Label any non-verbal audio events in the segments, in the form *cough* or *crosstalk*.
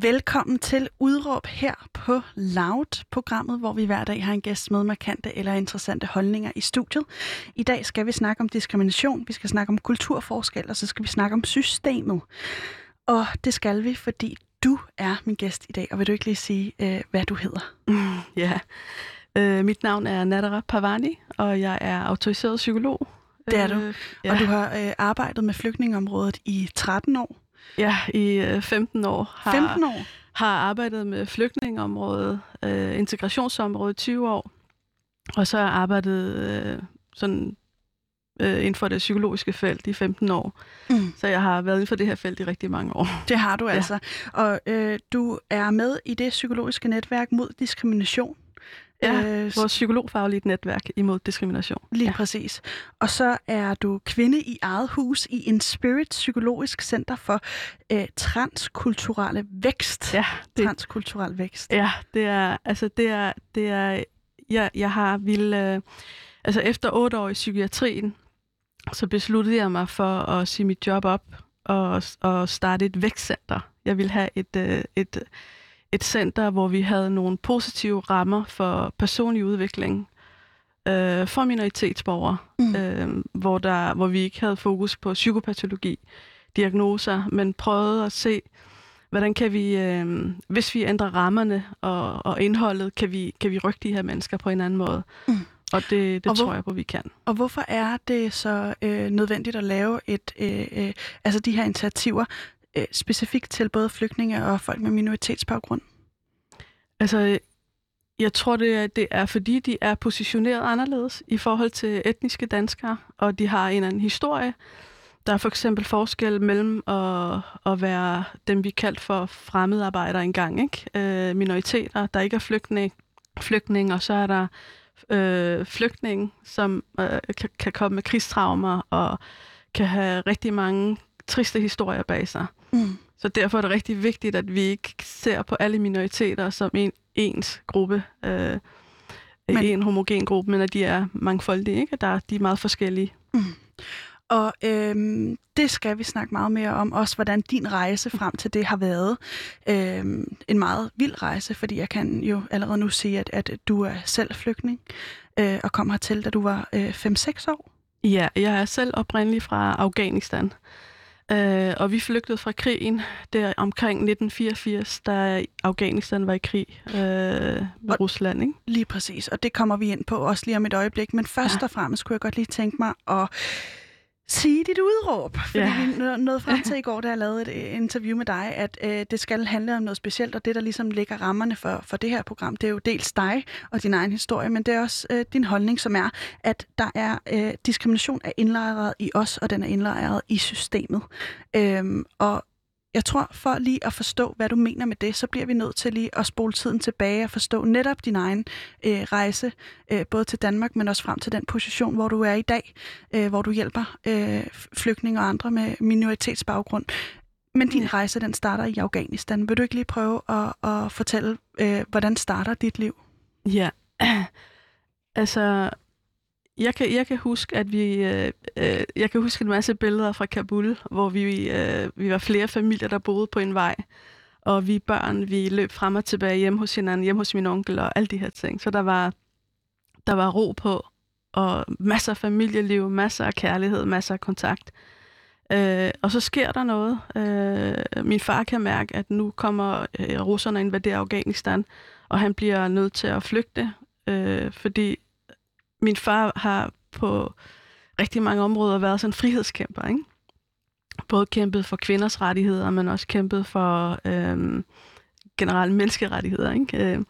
Velkommen til Udråb her på Loud, programmet, hvor vi hver dag har en gæst med markante eller interessante holdninger i studiet. I dag skal vi snakke om diskrimination, vi skal snakke om kulturforskel, og så skal vi snakke om systemet. Og det skal vi, fordi du er min gæst i dag, og vil du ikke lige sige, øh, hvad du hedder? Mm, *laughs* ja, øh, mit navn er Nadara Pavani, og jeg er autoriseret psykolog. Det er du, øh, ja. og du har øh, arbejdet med flygtningeområdet i 13 år. Ja, i øh, 15 år. Har, 15 år? Har arbejdet med flygtningeområdet, øh, integrationsområdet i 20 år, og så har jeg arbejdet øh, sådan øh, inden for det psykologiske felt i 15 år. Mm. Så jeg har været inden for det her felt i rigtig mange år. Det har du altså. Ja. Og øh, du er med i det psykologiske netværk mod diskrimination. Ja, øh, vores psykologfaglige netværk imod diskrimination. Lige ja. præcis. Og så er du kvinde i eget hus i Inspirit Psykologisk Center for øh, Transkulturelle Vækst. Ja. Det, Transkulturel Vækst. Ja, det er, altså det er, det er, jeg, jeg har vil, øh, altså efter otte år i psykiatrien, så besluttede jeg mig for at sige mit job op og, og starte et vækstcenter. Jeg vil have et, øh, et, et center, hvor vi havde nogle positive rammer for personlig udvikling øh, for minoritetsborgere, mm. øh, hvor, der, hvor vi ikke havde fokus på psykopatologi, diagnoser, men prøvede at se, hvordan kan vi, øh, hvis vi ændrer rammerne og, og indholdet, kan vi, kan vi rykke de her mennesker på en anden måde. Mm. Og det, det og hvor, tror jeg på, vi kan. Og hvorfor er det så øh, nødvendigt at lave et, øh, øh, altså de her initiativer øh, specifikt til både flygtninge og folk med minoritetsbaggrund? Altså, jeg tror, det er, det er fordi, de er positioneret anderledes i forhold til etniske danskere, og de har en eller anden historie. Der er for eksempel forskel mellem at, at være dem, vi kaldte for fremmedarbejdere engang, ikke? Øh, minoriteter, der ikke er flygtninge, flygtning, og så er der øh, flygtninge, som øh, kan, kan komme med krigstraumer og kan have rigtig mange triste historier bag sig. Mm. Så derfor er det rigtig vigtigt, at vi ikke ser på alle minoriteter som en ens gruppe, øh, men, en homogen gruppe, men at de er mangfoldige, ikke? Der, de er meget forskellige. Mm. Og øhm, det skal vi snakke meget mere om, også hvordan din rejse frem til det har været. Øhm, en meget vild rejse, fordi jeg kan jo allerede nu sige, at, at du er selv flygtning øh, og kom hertil, da du var øh, 5-6 år. Ja, jeg er selv oprindelig fra Afghanistan. Øh, og vi flygtede fra krigen der omkring 1984, da Afghanistan var i krig øh, med og Rusland. Ikke? Lige præcis, og det kommer vi ind på også lige om et øjeblik. Men først ja. og fremmest kunne jeg godt lige tænke mig at sige dit udråb. Fordi ja. vi nåede frem til i går, da jeg lavede et øh, interview med dig, at øh, det skal handle om noget specielt, og det, der ligesom ligger rammerne for, for det her program, det er jo dels dig og din egen historie, men det er også øh, din holdning, som er, at der er øh, diskrimination er indlejret i os, og den er indlejret i systemet. Øhm, og jeg tror, for lige at forstå, hvad du mener med det, så bliver vi nødt til lige at spole tiden tilbage og forstå netop din egen øh, rejse, øh, både til Danmark, men også frem til den position, hvor du er i dag, øh, hvor du hjælper øh, flygtninge og andre med minoritetsbaggrund. Men din rejse, den starter i Afghanistan. Vil du ikke lige prøve at, at fortælle, øh, hvordan starter dit liv? Ja, *clears throat* altså jeg kan, jeg kan huske, at vi, øh, øh, jeg kan huske en masse billeder fra Kabul, hvor vi, øh, vi var flere familier, der boede på en vej. Og vi børn, vi løb frem og tilbage hjem hos hinanden, hjem hos min onkel og alle de her ting. Så der var, der var ro på, og masser af familieliv, masser af kærlighed, masser af kontakt. Øh, og så sker der noget. Øh, min far kan mærke, at nu kommer øh, russerne invaderer Afghanistan, og han bliver nødt til at flygte, øh, fordi min far har på rigtig mange områder været sådan en frihedskæmper, ikke? Både kæmpet for kvinders rettigheder, men også kæmpet for øhm, generelle menneskerettigheder, ikke? Øh,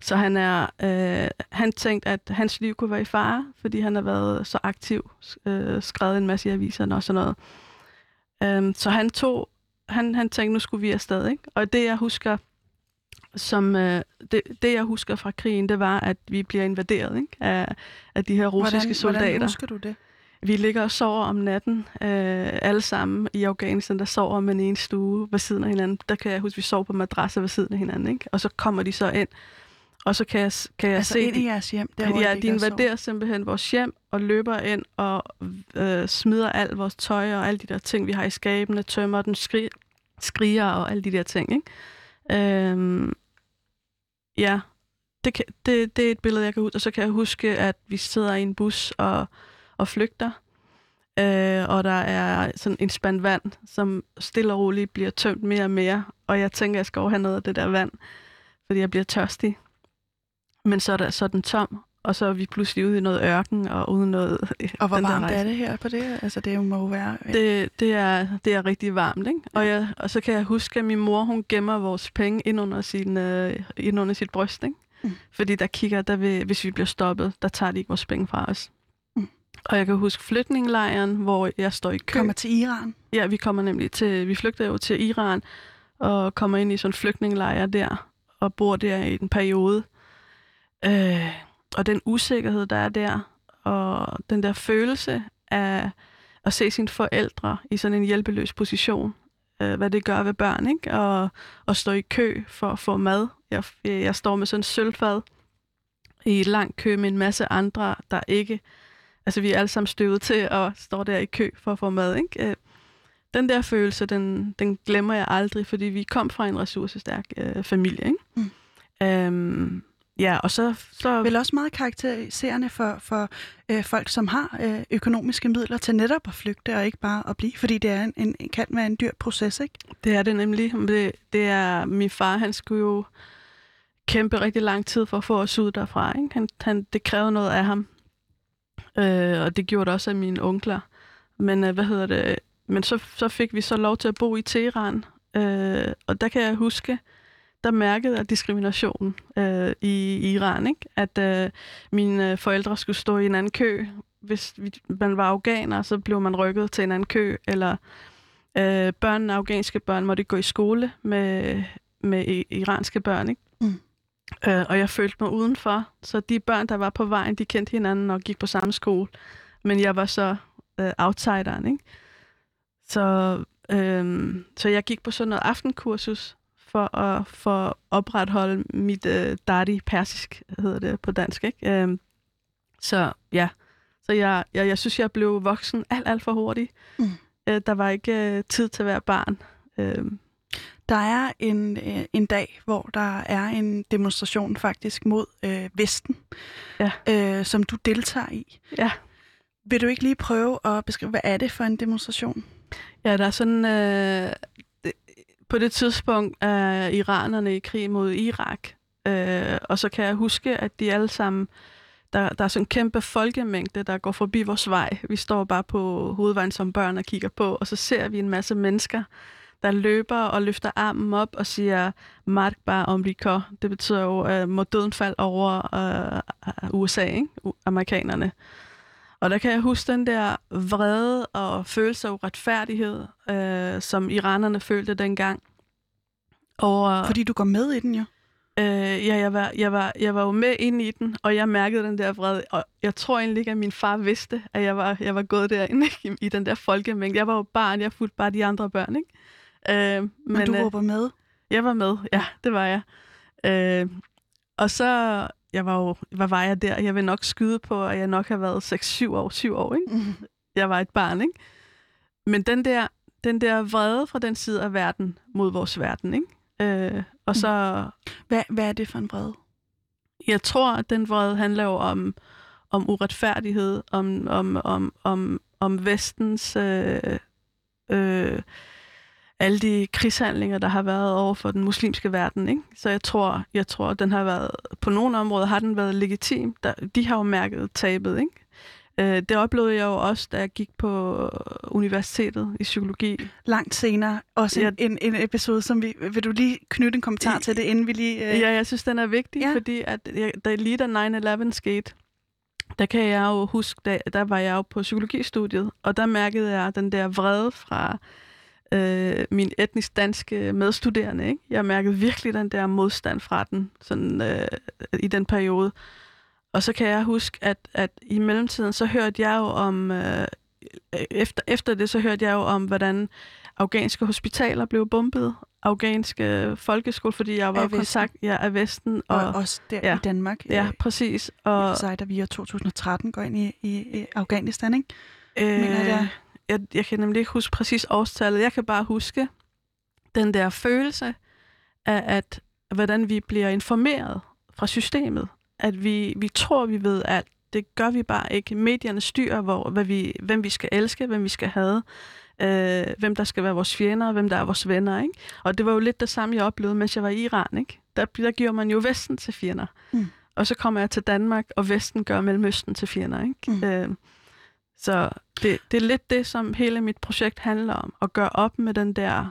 så han er, øh, han tænkte, at hans liv kunne være i fare, fordi han har været så aktiv, øh, skrevet en masse i aviserne og sådan noget. Øh, så han tog, han, han tænkte, nu skulle vi afsted, ikke? Og det, jeg husker som øh, det, det, jeg husker fra krigen, det var, at vi bliver invaderet ikke? Af, af de her russiske hvordan, soldater. Hvordan husker du det? Vi ligger og sover om natten, øh, alle sammen i Afghanistan, der sover man i en stue ved siden af hinanden. Der kan jeg huske, vi sover på madrasser ved siden af hinanden, ikke? Og så kommer de så ind, og så kan jeg, kan jeg altså se... ind i jeres hjem? Der, ja, de invaderer simpelthen vores hjem og løber ind og øh, smider alt vores tøj og alle de der ting, vi har i skabene, tømmer den, skri, skriger og alle de der ting, ikke? Øhm, ja, det, kan, det, det er et billede, jeg kan huske. Og så kan jeg huske, at vi sidder i en bus og, og flygter. Øh, og der er sådan en spand vand, som stille og roligt bliver tømt mere og mere. Og jeg tænker, jeg skal have noget af det der vand, fordi jeg bliver tørstig. Men så er, der, så er den tom, og så er vi pludselig ude i noget ørken og uden noget... Og hvor varmt er det her på det? Altså det må jo være... Det, det, er, det er rigtig varmt, ikke? Og, jeg, og så kan jeg huske, at min mor, hun gemmer vores penge ind under, sin, øh, ind under sit bryst, ikke? Mm. Fordi der kigger, der vil, hvis vi bliver stoppet, der tager de ikke vores penge fra os. Mm. Og jeg kan huske flytningelejren, hvor jeg står i kø. Kommer til Iran? Ja, vi kommer nemlig til, vi flygter jo til Iran, og kommer ind i sådan en flygtningelejr der, og bor der i en periode. Øh, og den usikkerhed, der er der, og den der følelse af at se sine forældre i sådan en hjælpeløs position, øh, hvad det gør ved børn, ikke? Og, og stå i kø for at få mad. Jeg, jeg står med sådan en sølvfad i et langt kø med en masse andre, der ikke... Altså, vi er alle sammen støvet til og står der i kø for at få mad, ikke? Øh, den der følelse, den, den glemmer jeg aldrig, fordi vi kom fra en ressourcestærk øh, familie, ikke? Mm. Øhm, Ja, og så... så... Vel også meget karakteriserende for, for øh, folk, som har øh, økonomiske midler til netop at flygte og ikke bare at blive, fordi det er en, en, kan være en dyr proces, ikke? Det er det nemlig. Det, det er, min far, han skulle jo kæmpe rigtig lang tid for at få os ud derfra. Ikke? Han, han, det krævede noget af ham, øh, og det gjorde det også af mine onkler. Men øh, hvad hedder det? Men så, så fik vi så lov til at bo i Teheran, øh, og der kan jeg huske, der mærkede jeg diskrimination øh, i, Iran. Ikke? At øh, mine forældre skulle stå i en anden kø. Hvis vi, man var afghaner, så blev man rykket til en anden kø. Eller øh, børn, afghanske børn, måtte gå i skole med, med iranske børn. Ikke? Mm. Øh, og jeg følte mig udenfor. Så de børn, der var på vejen, de kendte hinanden og gik på samme skole. Men jeg var så øh, outsideren. Ikke? Så, øh, så jeg gik på sådan noget aftenkursus, for at for opretholde mit øh, dati persisk, hedder det på dansk. Ikke? Øhm, så ja, så jeg, jeg, jeg synes, jeg blev voksen alt, alt for hurtigt. Mm. Øh, der var ikke øh, tid til at være barn. Øh. Der er en, øh, en dag, hvor der er en demonstration faktisk mod øh, Vesten, ja. øh, som du deltager i. Ja. Vil du ikke lige prøve at beskrive, hvad er det for en demonstration? Ja, der er sådan... Øh, på det tidspunkt er iranerne i krig mod Irak. Øh, og så kan jeg huske, at de alle sammen, der, der er sådan en kæmpe folkemængde, der går forbi vores vej. Vi står bare på hovedvejen som børn og kigger på, og så ser vi en masse mennesker, der løber og løfter armen op og siger Mark bare om Det betyder jo, at må døden falde over øh, USA, ikke? amerikanerne. Og der kan jeg huske den der vrede og følelse af uretfærdighed, øh, som iranerne følte dengang. Og, Fordi du går med i den jo. Øh, ja, jeg var, jeg, var, jeg var jo med ind i den, og jeg mærkede den der vrede. Og jeg tror egentlig ikke, at min far vidste, at jeg var, jeg var gået derinde *laughs* i, i den der folkemængde. Jeg var jo barn, jeg fulgte bare de andre børn, ikke? Øh, men, men du øh, råber med? Jeg var med, ja, det var jeg. Øh, og så jeg var jo, hvad var jeg der? Jeg vil nok skyde på, at jeg nok har været 6-7 år, 7 år, ikke? Mm. Jeg var et barn, ikke? Men den der, den der vrede fra den side af verden mod vores verden, ikke? Øh, og så... Mm. Hvad, hvad er det for en vrede? Jeg tror, at den vrede handler jo om, om uretfærdighed, om, om, om, om, om vestens... Øh, øh, alle de krigshandlinger, der har været over for den muslimske verden. Ikke? Så jeg tror, jeg tror, at den har været, på nogle områder har den været legitim. Der, de har jo mærket tabet. Ikke? Øh, det oplevede jeg jo også, da jeg gik på universitetet i psykologi. Langt senere. Også ja. en, en episode, som vi... Vil du lige knytte en kommentar til det, inden vi lige... Øh... Ja, jeg synes, den er vigtig, ja. fordi at jeg, da lige da 9-11 skete, der kan jeg jo huske, da, der var jeg jo på psykologistudiet, og der mærkede jeg den der vrede fra øh, min etnisk danske medstuderende. Ikke? Jeg mærkede virkelig den der modstand fra den sådan, øh, i den periode. Og så kan jeg huske, at, at i mellemtiden, så hørte jeg jo om, øh, efter, efter det, så hørte jeg jo om, hvordan afghanske hospitaler blev bombet, afghanske folkeskole, fordi jeg var i kontakt ja, af Vesten. Og, og også der ja, i Danmark. Ja, præcis. Og, I sig, da vi i 2013 går ind i, i, i Afghanistan, ikke? Øh, Mener jeg, jeg, jeg kan nemlig ikke huske præcis årstallet. Jeg kan bare huske den der følelse af, at hvordan vi bliver informeret fra systemet. At vi, vi tror, vi ved alt. Det gør vi bare ikke. Medierne styrer, hvor, hvad vi, hvem vi skal elske, hvem vi skal have, øh, hvem der skal være vores fjender, og hvem der er vores venner. Ikke? Og det var jo lidt det samme, jeg oplevede, mens jeg var i Iran. Ikke? Der, der giver man jo Vesten til fjender. Mm. Og så kommer jeg til Danmark, og Vesten gør Mellemøsten til fjender. Ikke? Mm. Øh, så det, det er lidt det, som hele mit projekt handler om. At gøre op med den der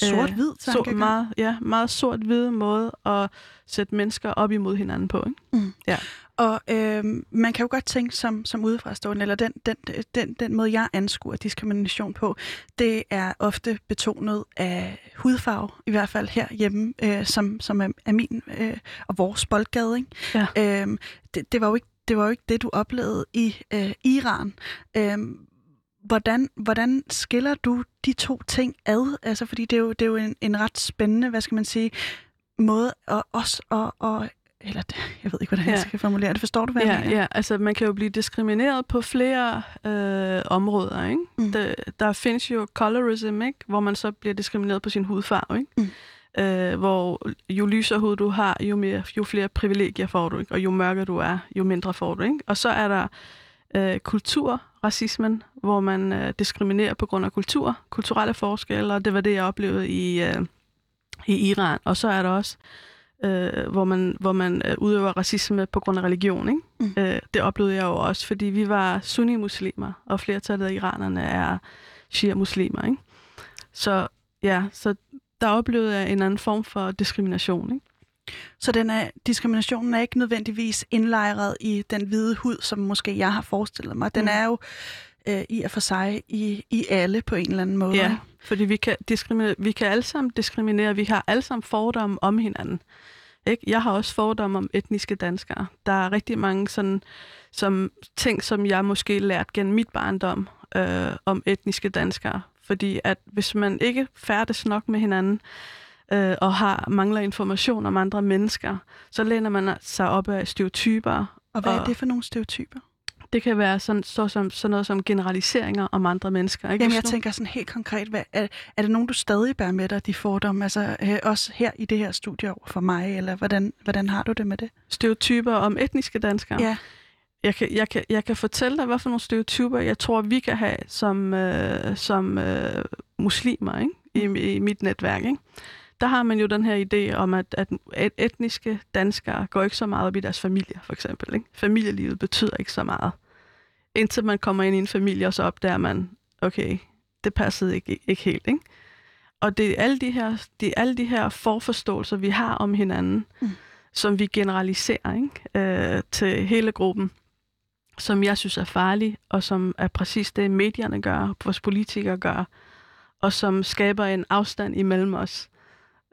Sort-hvid øh, så, meget, ja, meget sort-hvid måde at sætte mennesker op imod hinanden på. Ikke? Mm. Ja. Og øh, man kan jo godt tænke som, som udefrastående, eller den, den, den, den måde, jeg anskuer diskrimination på, det er ofte betonet af hudfarve, i hvert fald herhjemme, øh, som, som er, er min øh, og vores boldgade. Ikke? Ja. Øh, det, det, var jo ikke, det var jo ikke det, du oplevede i øh, Iran. Øh, Hvordan, hvordan skiller du de to ting ad? Altså, fordi det er jo, det er jo en, en ret spændende, hvad skal man sige, måde at os og, og eller *laughs* jeg ved ikke, hvordan ja. jeg skal formulere det. Forstår du, hvad ja, jeg mener? Ja, altså man kan jo blive diskrimineret på flere øh, områder. Ikke? Mm. Der, der findes jo colorism, ikke? hvor man så bliver diskrimineret på sin hudfarve. Ikke? Mm. Øh, hvor jo lysere hud du har, jo, mere, jo flere privilegier får du, ikke? og jo mørkere du er, jo mindre får du. Ikke? Og så er der øh, kulturracismen, hvor man øh, diskriminerer på grund af kultur, kulturelle forskelle, og det var det, jeg oplevede i, øh, i Iran. Og så er der også, øh, hvor man, hvor man øh, udøver racisme på grund af religion. Ikke? Mm. Øh, det oplevede jeg jo også, fordi vi var sunni-muslimer, og flertallet af iranerne er shia-muslimer. Ikke? Så ja, så der oplevede jeg en anden form for diskrimination. Ikke? Så den er, diskriminationen er ikke nødvendigvis indlejret i den hvide hud, som måske jeg har forestillet mig. Den mm. er jo øh, i og for sig i, i alle på en eller anden måde. Ja, fordi vi kan, diskriminere, vi kan alle sammen diskriminere. Vi har alle sammen fordomme om hinanden. Ikke? Jeg har også fordomme om etniske danskere. Der er rigtig mange sådan, som, ting, som jeg måske lært gennem mit barndom øh, om etniske danskere. Fordi at hvis man ikke færdes nok med hinanden, øh, og har mangler information om andre mennesker, så læner man sig op af stereotyper. Og hvad og er det for nogle stereotyper? Det kan være sådan, så som, sådan noget som generaliseringer om andre mennesker. Ikke? Jamen, jeg tænker sådan helt konkret, hvad, er, er det nogen, du stadig bærer med dig, de fordomme, altså øh, også her i det her studie over for mig, eller hvordan, hvordan har du det med det? Stereotyper om etniske danskere? Ja. Jeg kan, jeg, kan, jeg kan fortælle dig, hvad for nogle stereotyper, jeg tror, vi kan have som, øh, som øh, muslimer ikke? I, mm. i mit netværk. Ikke? der har man jo den her idé om, at, at etniske danskere går ikke så meget op i deres familie, for eksempel. Ikke? Familielivet betyder ikke så meget. Indtil man kommer ind i en familie, og så opdager man, okay, det passede ikke, ikke helt. Ikke? Og det er alle de her, det er alle de her forforståelser, vi har om hinanden, mm. som vi generaliserer ikke? Øh, til hele gruppen, som jeg synes er farlig, og som er præcis det, medierne gør, vores politikere gør, og som skaber en afstand imellem os.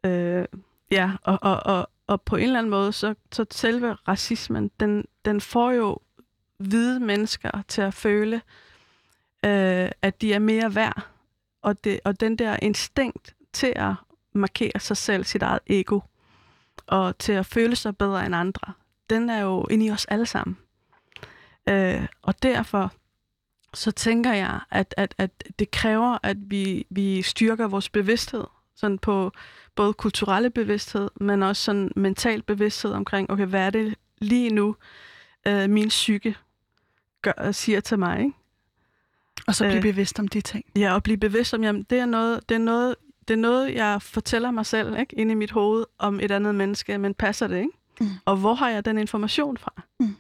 Øh, ja, og, og, og, og på en eller anden måde, så, så selve racismen, den, den får jo hvide mennesker til at føle, øh, at de er mere værd. Og, det, og den der instinkt til at markere sig selv, sit eget ego, og til at føle sig bedre end andre, den er jo inde i os alle sammen. Øh, og derfor så tænker jeg, at, at, at det kræver, at vi, vi styrker vores bevidsthed sådan på, både kulturelle bevidsthed, men også sådan mental bevidsthed omkring, okay, hvad er det lige nu, øh, min psyke gør, siger til mig, ikke? Og så blive øh, bevidst om de ting. Ja, og blive bevidst om, jamen, det er noget, det er noget, det er noget, jeg fortæller mig selv, ikke? Inde i mit hoved om et andet menneske, men passer det, ikke? Mm. Og hvor har jeg den information fra? Mm.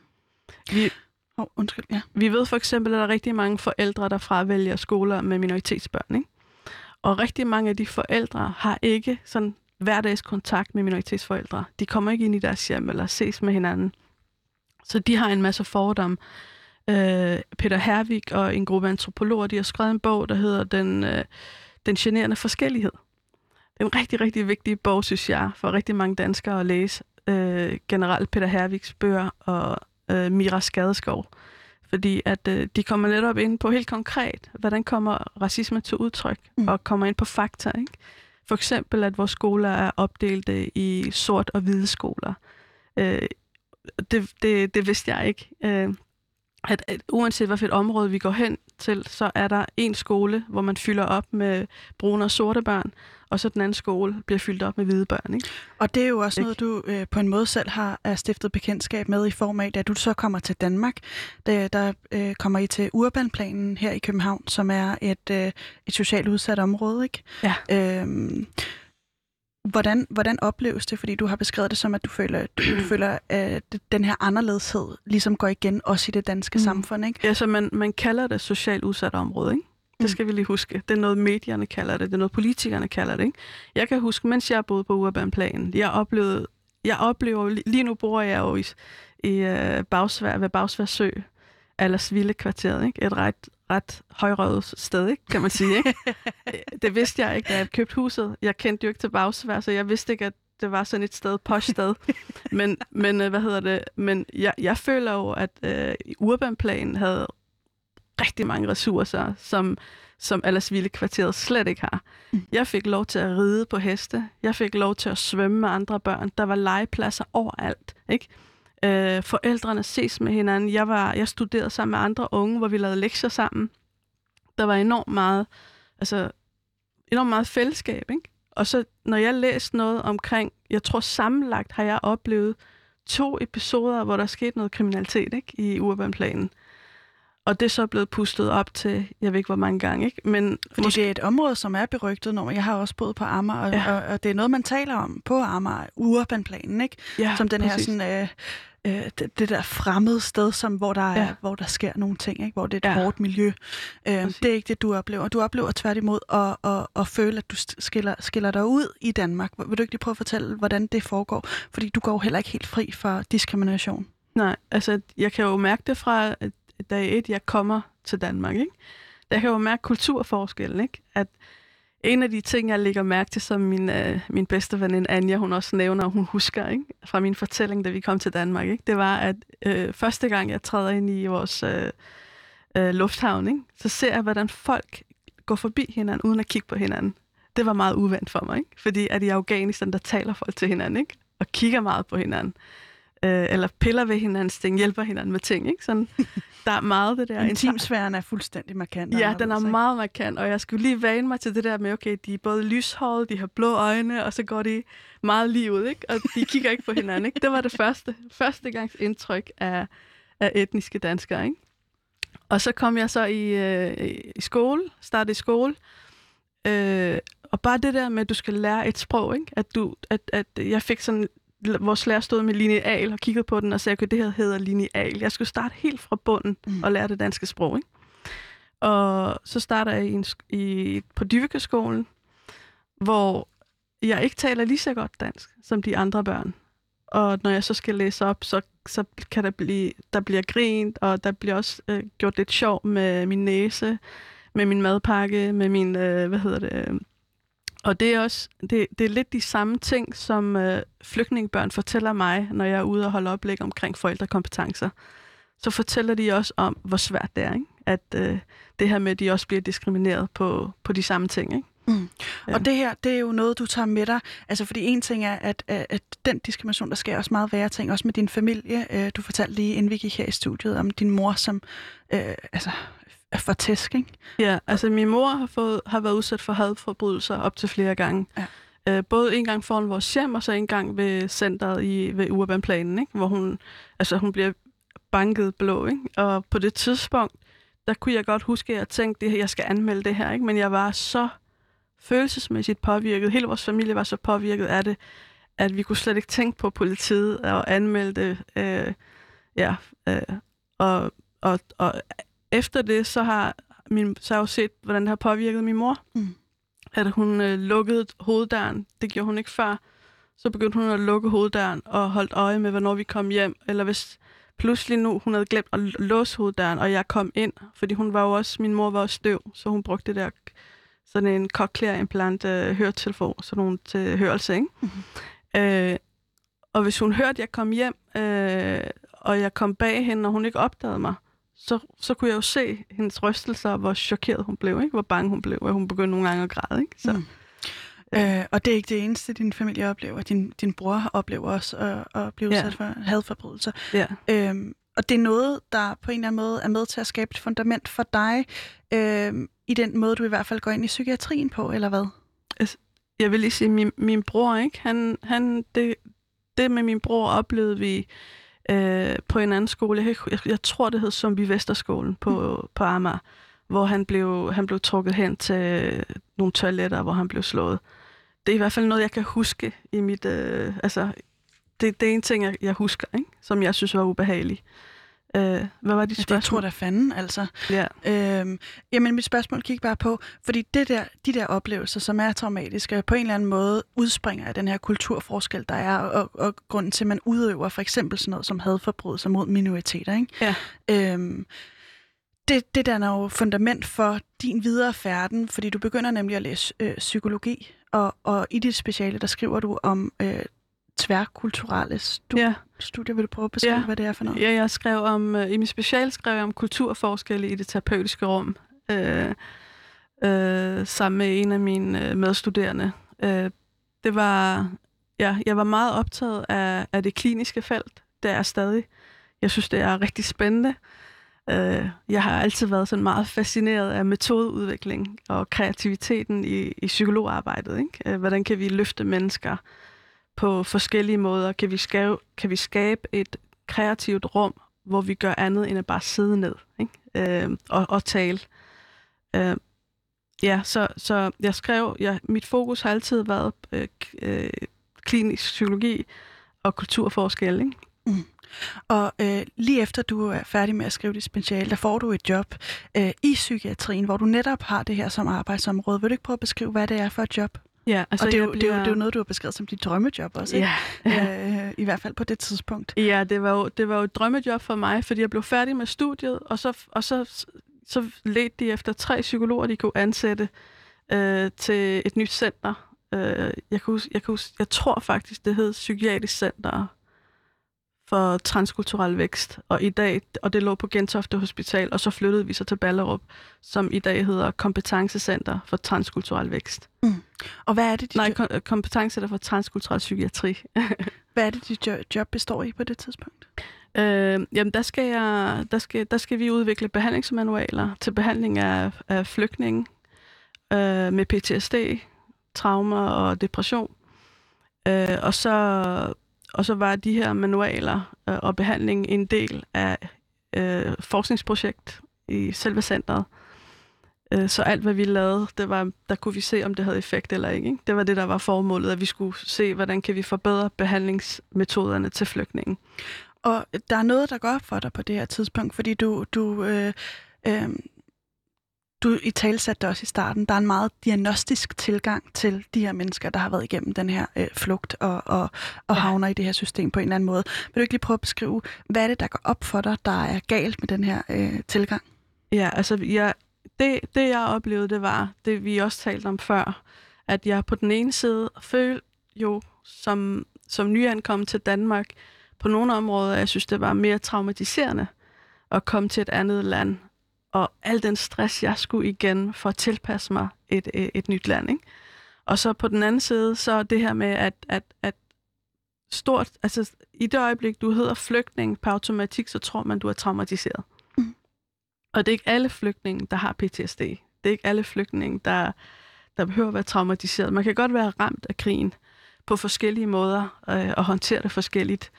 Vi, oh, undskyld, ja. Vi ved for eksempel, at der er rigtig mange forældre, der fravælger skoler med minoritetsbørn, ikke? Og rigtig mange af de forældre har ikke sådan hverdagskontakt med minoritetsforældre. De kommer ikke ind i deres hjem eller ses med hinanden. Så de har en masse fordomme. Øh, Peter Hervik og en gruppe antropologer, de har skrevet en bog, der hedder Den, øh, den generende forskellighed. Det er en rigtig, rigtig vigtig bog, synes jeg, for rigtig mange danskere at læse. Øh, generelt Peter Herviks bøger og øh, Mira Skadeskov. Fordi at øh, de kommer netop ind på helt konkret, hvordan kommer racisme til udtryk, mm. og kommer ind på fakta. Ikke? For eksempel, at vores skoler er opdelt i sort og hvide skoler. Øh, det, det, det vidste jeg ikke. Øh, at, at uanset hvilket område vi går hen til, så er der en skole, hvor man fylder op med brune og sorte børn, og så den anden skole bliver fyldt op med hvide børn. Ikke? Og det er jo også noget, du øh, på en måde selv har er stiftet bekendtskab med i form af, da du så kommer til Danmark. Der, der øh, kommer I til Urbanplanen her i København, som er et, øh, et socialt udsat område. ikke? Ja. Øhm, Hvordan, hvordan opleves det? Fordi du har beskrevet det som, at du føler, du, du *clears throat* føler at den her anderledeshed ligesom går igen, også i det danske mm. samfund, ikke? Ja, så man, man kalder det socialt udsat område, ikke? Det mm. skal vi lige huske. Det er noget, medierne kalder det. Det er noget, politikerne kalder det. Ikke? Jeg kan huske, mens jeg boede på Urbanplanen, jeg oplevede, jeg oplever, lige nu bor jeg jo i, i uh, Bagsvær, ved Bagsvær Sø, Allers Vilde kvarteret, ikke? Et ret, ret højrøvet sted, ikke? kan man sige. Ikke? *laughs* det vidste jeg ikke, da jeg købte huset. Jeg kendte jo ikke til Bagsvær, så jeg vidste ikke, at det var sådan et sted, posh sted. *laughs* men, men øh, hvad hedder det? Men jeg, jeg føler jo, at uh, Urbanplanen havde rigtig mange ressourcer, som, som Allersville kvarteret slet ikke har. Mm. Jeg fik lov til at ride på heste. Jeg fik lov til at svømme med andre børn. Der var legepladser overalt. Ikke? Øh, forældrene ses med hinanden. Jeg, var, jeg studerede sammen med andre unge, hvor vi lavede lektier sammen. Der var enormt meget, altså, enormt meget fællesskab. Ikke? Og så når jeg læste noget omkring, jeg tror sammenlagt har jeg oplevet to episoder, hvor der skete noget kriminalitet ikke? i urbanplanen. Og det er så blevet pustet op til, jeg ved ikke hvor mange gange, ikke? Men Fordi måske... det er et område, som er berygtet når Jeg har også boet på Amager, og, ja. og, og det er noget, man taler om på Amager, urbanplanen, ikke? Ja, som den præcis. her sådan... Øh, øh, det, det der fremmede sted, som, hvor, der er, ja. hvor der sker nogle ting, ikke? hvor det er et ja. hårdt miljø. Øh, det er ikke det, du oplever. Du oplever tværtimod at, at, at føle, at du skiller, skiller dig ud i Danmark. Vil du ikke lige prøve at fortælle, hvordan det foregår? Fordi du går jo heller ikke helt fri for diskrimination. Nej, altså jeg kan jo mærke det fra dag et, jeg kommer til Danmark. Ikke? Der kan jo mærke kulturforskellen. Ikke? At en af de ting, jeg lægger mærke til, som min, øh, min bedste veninde Anja, hun også nævner, hun husker ikke? fra min fortælling, da vi kom til Danmark, ikke? det var, at øh, første gang, jeg træder ind i vores øh, øh, lufthavn, ikke? så ser jeg, hvordan folk går forbi hinanden, uden at kigge på hinanden. Det var meget uvant for mig, ikke? fordi at i Afghanistan, der taler folk til hinanden, ikke? og kigger meget på hinanden øh, eller piller ved hinandens ting, hjælper hinanden med ting. Ikke? Sådan, *laughs* der er meget det der. Intimsfæren er fuldstændig markant. Ja, den er meget markant, og jeg skulle lige vane mig til det der med, okay, de er både lyshårede, de har blå øjne, og så går de meget lige ud, ikke? og de kigger ikke på hinanden. Ikke? Det var det første, første gangs indtryk af, af etniske danskere. Ikke? Og så kom jeg så i, øh, i skole, startede i skole, øh, og bare det der med, at du skal lære et sprog, ikke? At, du, at, at jeg fik sådan vores lærer stod med lineal og kiggede på den og sagde, at det her hedder lineal. Jeg skulle starte helt fra bunden mm. og lære det danske sprog. Ikke? Og så starter jeg i, en, i, på Dyvikeskolen, hvor jeg ikke taler lige så godt dansk som de andre børn. Og når jeg så skal læse op, så, så kan der blive, der bliver grint, og der bliver også øh, gjort lidt sjov med min næse, med min madpakke, med min, øh, hvad hedder det, øh, og det er også det, det er lidt de samme ting, som øh, flygtningebørn fortæller mig, når jeg er ude og holde oplæg omkring forældrekompetencer. Så fortæller de også om, hvor svært det er, ikke? at øh, det her med, at de også bliver diskrimineret på, på de samme ting. Ikke? Mm. Ja. Og det her, det er jo noget, du tager med dig. Altså, fordi en ting er, at, at den diskrimination, der sker også meget værre ting, også med din familie. Øh, du fortalte lige, inden vi gik her i studiet, om din mor, som øh, altså, for tæsk, ikke? Ja, altså min mor har, fået, har været udsat for hadforbrydelser op til flere gange. Ja. Øh, både en gang foran vores hjem, og så en gang ved centret i, ved Urbanplanen, ikke? hvor hun, altså, hun bliver banket blå. Ikke? Og på det tidspunkt, der kunne jeg godt huske, at jeg tænkte, at jeg skal anmelde det her. Ikke? Men jeg var så følelsesmæssigt påvirket. Hele vores familie var så påvirket af det, at vi kunne slet ikke tænke på politiet og anmelde det. Øh, ja, øh, og, og, og efter det, så har, min, så har jeg jo set, hvordan det har påvirket min mor. Mm. At hun øh, lukkede hoveddøren. Det gjorde hun ikke før. Så begyndte hun at lukke hoveddøren og holdt øje med, hvornår vi kom hjem. Eller hvis pludselig nu, hun havde glemt at låse hoveddøren, og jeg kom ind. Fordi hun var jo også, min mor var også støv, så hun brugte det der sådan en cochlear implant øh, høretelefon, sådan nogle til hørelse, ikke? Mm-hmm. Øh, og hvis hun hørte, at jeg kom hjem, øh, og jeg kom bag hende, og hun ikke opdagede mig, så, så kunne jeg jo se hendes rystelser, hvor chokeret hun blev, ikke? hvor bange hun blev, og hun begyndte nogle gange at græde. Ikke? Så, mm. Øh, og det er ikke det eneste, din familie oplever. Din, din bror oplever også at, at blive udsat ja. for hadforbrydelser. Ja. Øhm, og det er noget, der på en eller anden måde er med til at skabe et fundament for dig, øh, i den måde, du i hvert fald går ind i psykiatrien på, eller hvad? Altså, jeg vil lige sige, min, min bror, ikke? Han, han, det, det med min bror oplevede vi øh, på en anden skole. Jeg, jeg, jeg tror, det hed Zombie Vesterskolen på, mm. på Amager, hvor han blev, han blev trukket hen til nogle toiletter, hvor han blev slået. Det er i hvert fald noget, jeg kan huske i mit... Øh, altså, det, det er en ting, jeg, jeg husker, ikke? som jeg synes var ubehagelig. Øh, hvad var dit spørgsmål? Ja, det tror jeg fanden, altså. Ja. Øhm, jamen, mit spørgsmål gik bare på, fordi det der, de der oplevelser, som er traumatiske, på en eller anden måde udspringer af den her kulturforskel, der er, og, og grunden til, at man udøver for eksempel sådan noget som hadforbrydelser mod minoriteter. Ikke? Ja. Øhm, det, det danner jo fundament for din videre færden, fordi du begynder nemlig at læse øh, psykologi, og, og i dit speciale, der skriver du om øh, tværkulturelle studier. Ja. studier. Vil du prøve at beskrive, ja. hvad det er for noget? Ja, jeg skrev om, uh, i min special skrev jeg om kulturforskelle i det terapeutiske rum, uh, uh, sammen med en af mine uh, medstuderende. Uh, det var, ja, jeg var meget optaget af, af det kliniske felt. Det er stadig. Jeg synes, det er rigtig spændende. Uh, jeg har altid været sådan meget fascineret af metodeudvikling og kreativiteten i, i psykologarbejdet. Ikke? Uh, hvordan kan vi løfte mennesker på forskellige måder kan vi skabe, kan vi skabe et kreativt rum, hvor vi gør andet end at bare sidde ned ikke? Øh, og, og tale. Øh, ja, så, så jeg skrev, ja, mit fokus har altid været øh, øh, klinisk psykologi og kulturforskel. Ikke? Mm. Og øh, lige efter du er færdig med at skrive dit speciale, der får du et job øh, i psykiatrien, hvor du netop har det her som arbejdsområde. Vil du ikke prøve at beskrive, hvad det er for et job? Ja, altså og det er, jo, bliver... det, er jo, det er jo noget, du har beskrevet som dit drømmejob også, ja. øh, i hvert fald på det tidspunkt. Ja, det var, jo, det var jo et drømmejob for mig, fordi jeg blev færdig med studiet, og så, og så, så ledte de efter tre psykologer, de kunne ansætte øh, til et nyt center. Øh, jeg, huske, jeg, huske, jeg tror faktisk, det hed Psykiatrisk Center for transkulturel vækst, og i dag, og det lå på Gentofte Hospital, og så flyttede vi så til Ballerup, som i dag hedder Kompetencecenter for transkulturel vækst. Mm. Og hvad er det, dit Nej, kom- Kompetencecenter for transkulturel psykiatri. *laughs* hvad er det, dit job består i på det tidspunkt? Øh, jamen, der skal, jeg, der, skal, der skal vi udvikle behandlingsmanualer til behandling af, af flygtninge øh, med PTSD, traumer og depression. Øh, og så og så var de her manualer øh, og behandling en del af øh, forskningsprojekt i selve centret. Øh, så alt, hvad vi lavede, det var, der kunne vi se, om det havde effekt eller ikke, ikke. Det var det, der var formålet, at vi skulle se, hvordan kan vi forbedre behandlingsmetoderne til flygtningen. Og der er noget, der går op for dig på det her tidspunkt, fordi du, du øh, øh, du i tale satte også i starten, der er en meget diagnostisk tilgang til de her mennesker, der har været igennem den her øh, flugt og, og, og ja. havner i det her system på en eller anden måde. Vil du ikke lige prøve at beskrive, hvad er det, der går op for dig, der er galt med den her øh, tilgang? Ja, altså jeg, det, det jeg oplevede, det var, det vi også talte om før, at jeg på den ene side følte jo som, som nyankommet til Danmark, på nogle områder, jeg synes, det var mere traumatiserende at komme til et andet land, og al den stress, jeg skulle igen for at tilpasse mig et, et, et nyt land. Ikke? Og så på den anden side, så det her med, at, at, at stort, altså i det øjeblik, du hedder flygtning på automatik, så tror man, du er traumatiseret. Mm. Og det er ikke alle flygtninge, der har PTSD. Det er ikke alle flygtninge, der, der behøver at være traumatiseret. Man kan godt være ramt af krigen på forskellige måder øh, og håndtere det forskelligt.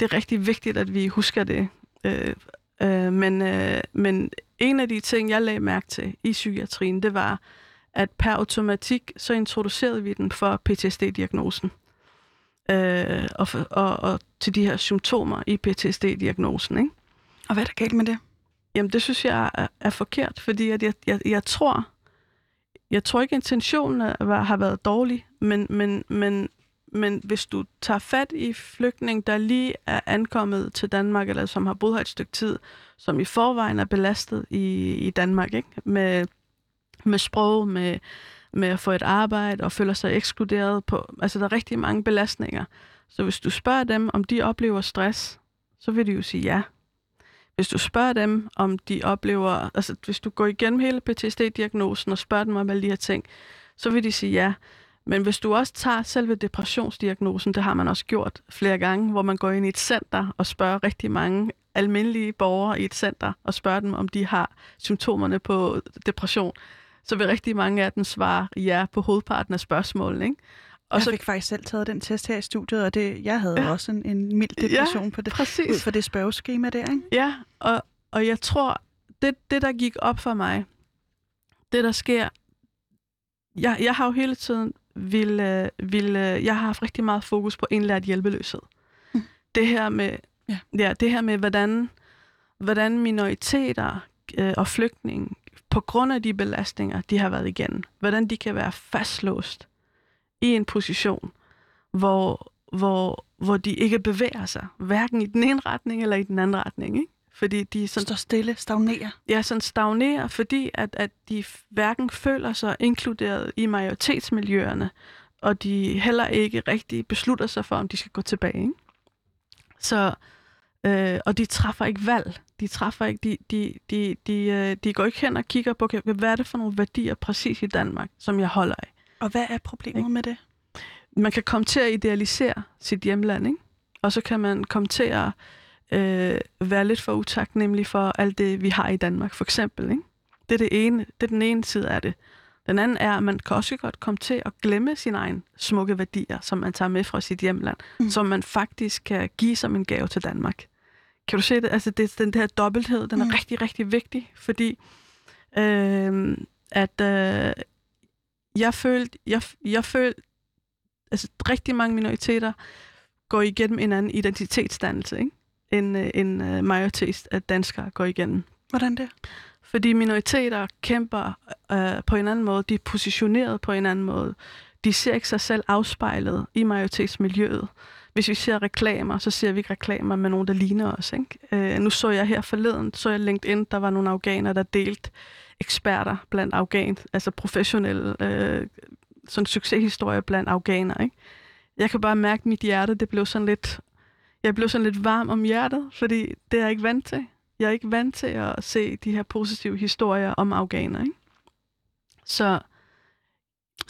Det er rigtig vigtigt, at vi husker det. Øh, øh, men, øh, men en af de ting, jeg lagde mærke til i psykiatrien, det var, at per automatik, så introducerede vi den for PTSD-diagnosen. Øh, og, for, og, og til de her symptomer i PTSD-diagnosen. Ikke? Og hvad er der galt med det? Jamen, det synes jeg er, er forkert, fordi at jeg, jeg, jeg tror, jeg tror ikke, intentionen var, har været dårlig, men, men, men, men hvis du tager fat i flygtning, der lige er ankommet til Danmark, eller som har boet her et stykke tid, som i forvejen er belastet i, i Danmark, ikke? Med, med sprog, med, med at få et arbejde og føler sig ekskluderet på. Altså, der er rigtig mange belastninger. Så hvis du spørger dem, om de oplever stress, så vil de jo sige ja. Hvis du spørger dem, om de oplever, altså hvis du går igennem hele PTSD-diagnosen og spørger dem om alle de her ting, så vil de sige ja. Men hvis du også tager selve depressionsdiagnosen, det har man også gjort flere gange, hvor man går ind i et center og spørger rigtig mange almindelige borgere i et center og spørger dem, om de har symptomerne på depression, så vil rigtig mange af dem svare ja på hovedparten af spørgsmålene. Ikke? Og jeg så, fik faktisk selv taget den test her i studiet, og det, jeg havde ja, også en, en mild depression ja, på det, præcis. ud for det spørgeskema der. Ikke? Ja, og, og jeg tror, det, det der gik op for mig, det der sker, jeg, jeg har jo hele tiden vil, øh, vil, øh, jeg har haft rigtig meget fokus på indlært hjælpeløshed. Mm. Det her med, ja. Ja, det her med hvordan, hvordan minoriteter øh, og flygtninge på grund af de belastninger, de har været igennem, hvordan de kan være fastlåst i en position, hvor, hvor, hvor de ikke bevæger sig, hverken i den ene retning eller i den anden retning. Ikke? Fordi de sådan, står stille, stagnerer. Ja, sådan stagnerer, fordi at, at de hverken føler sig inkluderet i majoritetsmiljøerne, og de heller ikke rigtig beslutter sig for, om de skal gå tilbage. Ikke? Så, øh, og de træffer ikke valg. De træffer ikke, de, de, de, de, øh, de går ikke hen og kigger på, hvad er det for nogle værdier præcis i Danmark, som jeg holder af. Og hvad er problemet ikke? med det? Man kan komme til at idealisere sit hjemland, ikke? og så kan man komme til at øh, være lidt for utaknemmelig for alt det, vi har i Danmark, for eksempel. Ikke? Det, er det, ene, det er den ene side af det. Den anden er, at man kan også godt komme til at glemme sine egne smukke værdier, som man tager med fra sit hjemland, mm. som man faktisk kan give som en gave til Danmark. Kan du se det? Altså, det, den der dobbelthed, den er mm. rigtig, rigtig vigtig, fordi øh, at øh, jeg følte, jeg, jeg følte, altså rigtig mange minoriteter går igennem en anden identitetsdannelse, ikke? End øh, en øh, majoritet af danskere går igennem. Hvordan det? Fordi minoriteter kæmper øh, på en anden måde, de er positioneret på en anden måde. De ser ikke sig selv afspejlet i majoritetsmiljøet. Hvis vi ser reklamer, så ser vi ikke reklamer med nogen, der ligner os. Ikke? Øh, nu så jeg her forleden, så jeg LinkedIn, der var nogle afghaner, der delte eksperter blandt afghan, altså professionelle øh, sådan succeshistorier blandt afghanere. Ikke? Jeg kan bare mærke, at mit hjerte det blev sådan lidt jeg blev sådan lidt varm om hjertet, fordi det er jeg ikke vant til. Jeg er ikke vant til at se de her positive historier om afghaner. Ikke? Så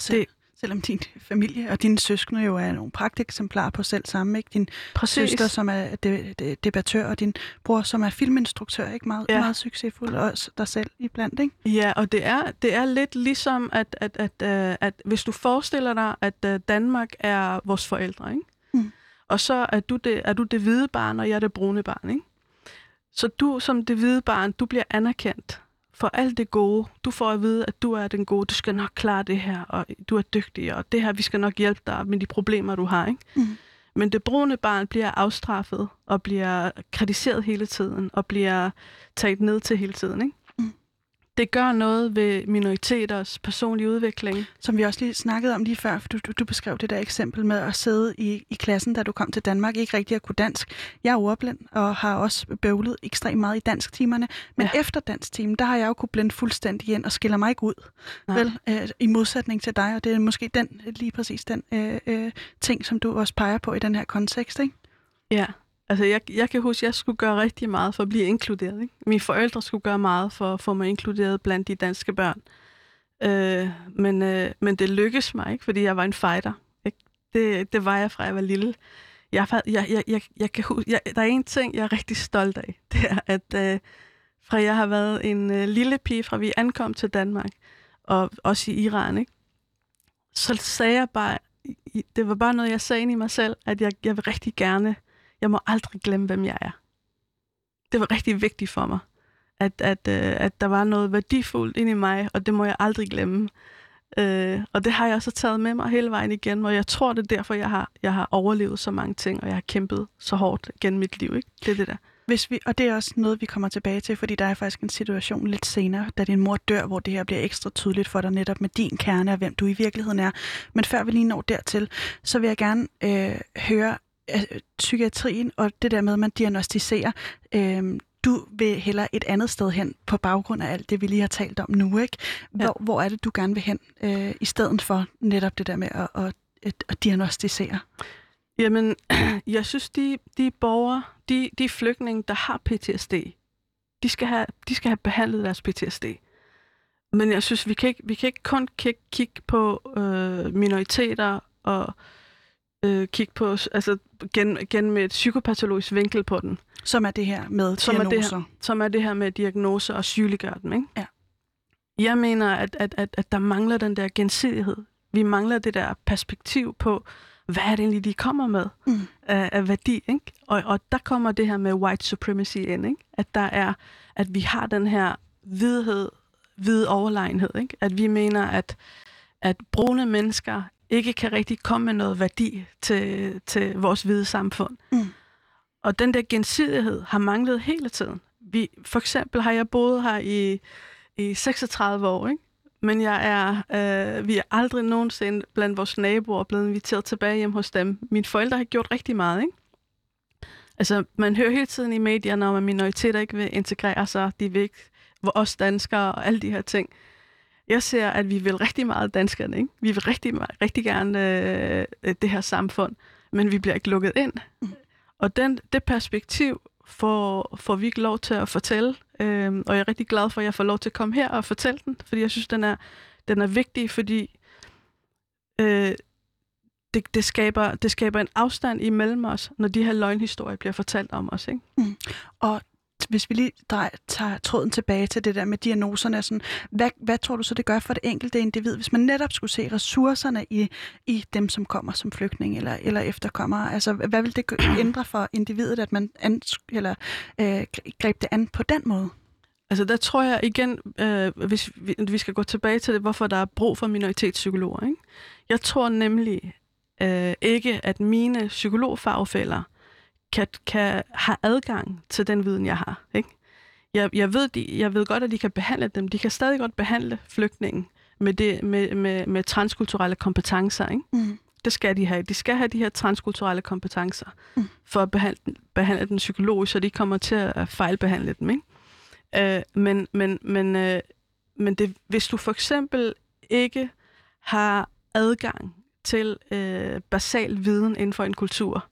det, selvom din familie og dine søskende jo er nogle pragteksemplar på selv samme. Ikke? Din Præcis. søster, som er de, de, debattør, og din bror, som er filminstruktør, ikke meget, ja. meget succesfuld, og dig selv iblandt. Ikke? Ja, og det er, det er lidt ligesom, at, at, at, at, øh, at hvis du forestiller dig, at øh, Danmark er vores forældre, ikke? Og så er du, det, er du det hvide barn, og jeg er det brune barn. Ikke? Så du som det hvide barn, du bliver anerkendt for alt det gode. Du får at vide, at du er den gode, du skal nok klare det her, og du er dygtig, og det her, vi skal nok hjælpe dig med de problemer, du har. Ikke? Mm. Men det brune barn bliver afstraffet, og bliver kritiseret hele tiden, og bliver taget ned til hele tiden. Ikke? Det gør noget ved minoriteters personlige udvikling. Som vi også lige snakkede om lige før, for du, du, du beskrev det der eksempel med at sidde i, i klassen, da du kom til Danmark, ikke rigtig at kunne dansk. Jeg er ordblind og har også bøvlet ekstremt meget i dansktimerne, men ja. efter dansktimen, der har jeg jo kunne blende fuldstændig ind og skiller mig ikke ud. Nej. Vel, øh, i modsætning til dig, og det er måske den, lige præcis den øh, øh, ting, som du også peger på i den her kontekst, ikke? Ja, Altså, jeg, jeg kan huske, at jeg skulle gøre rigtig meget for at blive inkluderet. Ikke? Mine forældre skulle gøre meget for at få mig inkluderet blandt de danske børn. Øh, men, øh, men det lykkedes mig ikke, fordi jeg var en fighter. Ikke? Det, det var jeg fra jeg var lille. Jeg, jeg, jeg, jeg, jeg kan huske, jeg, der er en ting, jeg er rigtig stolt af. *laughs* Det er, at øh, fra jeg har været en øh, lille pige, fra vi ankom til Danmark, og også i Iran, ikke? så sagde jeg bare, det var bare noget, jeg sagde ind i mig selv, at jeg, jeg vil rigtig gerne jeg må aldrig glemme, hvem jeg er. Det var rigtig vigtigt for mig, at, at, øh, at der var noget værdifuldt inde i mig, og det må jeg aldrig glemme. Øh, og det har jeg så taget med mig hele vejen igen, og jeg tror, det er derfor, jeg har, jeg har overlevet så mange ting, og jeg har kæmpet så hårdt gennem mit liv. Ikke? Det er det der. Hvis vi, og det er også noget, vi kommer tilbage til, fordi der er faktisk en situation lidt senere, da din mor dør, hvor det her bliver ekstra tydeligt for dig netop med din kerne og hvem du i virkeligheden er. Men før vi lige når dertil, så vil jeg gerne øh, høre psykiatrien og det der med, at man diagnostiserer. Øh, du vil hellere et andet sted hen på baggrund af alt det, vi lige har talt om nu. ikke? Hvor, ja. hvor er det, du gerne vil hen, øh, i stedet for netop det der med at, at, at, at diagnostisere? Jamen, *clears throat* jeg synes, de, de borgere, de, de flygtninge, der har PTSD, de skal have, de skal have behandlet deres PTSD. Men jeg synes, vi kan ikke, vi kan ikke kun kigge, kigge på øh, minoriteter og øh, kigge på, altså gen, gen med et psykopatologisk vinkel på den. Som er det her med som diagnoser. Er det her, som er det her med diagnoser og sygeliggøre dem, ikke? Ja. Jeg mener, at, at, at, at der mangler den der gensidighed. Vi mangler det der perspektiv på, hvad er det egentlig, de kommer med Mm. af, af værdi, ikke? Og, og der kommer det her med white supremacy ind, ikke? At der er, at vi har den her hvidhed, hvide overlegenhed, ikke? At vi mener, at, at brune mennesker ikke kan rigtig komme med noget værdi til, til vores hvide samfund. Mm. Og den der gensidighed har manglet hele tiden. Vi, for eksempel har jeg boet her i, i 36 år, ikke? men jeg er, øh, vi er aldrig nogensinde blandt vores naboer blevet inviteret tilbage hjem hos dem. Mine forældre har gjort rigtig meget, ikke? Altså, man hører hele tiden i medierne om, at minoriteter ikke vil integrere sig, de vil ikke, hvor os danskere og alle de her ting. Jeg ser, at vi vil rigtig meget danskerne, ikke? Vi vil rigtig, rigtig gerne øh, det her samfund, men vi bliver ikke lukket ind. Mm. Og den, det perspektiv får, får vi ikke lov til at fortælle, øhm, og jeg er rigtig glad for, at jeg får lov til at komme her og fortælle den, fordi jeg synes, den er, den er vigtig, fordi øh, det, det, skaber, det skaber en afstand imellem os, når de her løgnhistorier bliver fortalt om os. Ikke? Og hvis vi lige drej, tager tråden tilbage til det der med diagnoserne, sådan, hvad, hvad tror du så, det gør for det enkelte individ, hvis man netop skulle se ressourcerne i, i dem, som kommer som flygtning eller, eller efterkommere? Altså, hvad vil det *clears throat* ændre for individet, at man an, eller, øh, greb det an på den måde? Altså der tror jeg igen, øh, hvis vi, vi skal gå tilbage til det, hvorfor der er brug for minoritetspsykologer. Ikke? Jeg tror nemlig øh, ikke, at mine psykologfagfælder kan, kan have adgang til den viden, jeg har. Ikke? Jeg, jeg, ved, de, jeg ved godt, at de kan behandle dem. De kan stadig godt behandle flygtningen med, det, med, med, med transkulturelle kompetencer. Ikke? Mm. Det skal de have. De skal have de her transkulturelle kompetencer Mm. for at behandle, behandle den psykologisk, så de kommer til at fejlbehandle dem. Ikke? Øh, men men, men, øh, men det, hvis du for eksempel ikke har adgang til øh, basal viden inden for en kultur,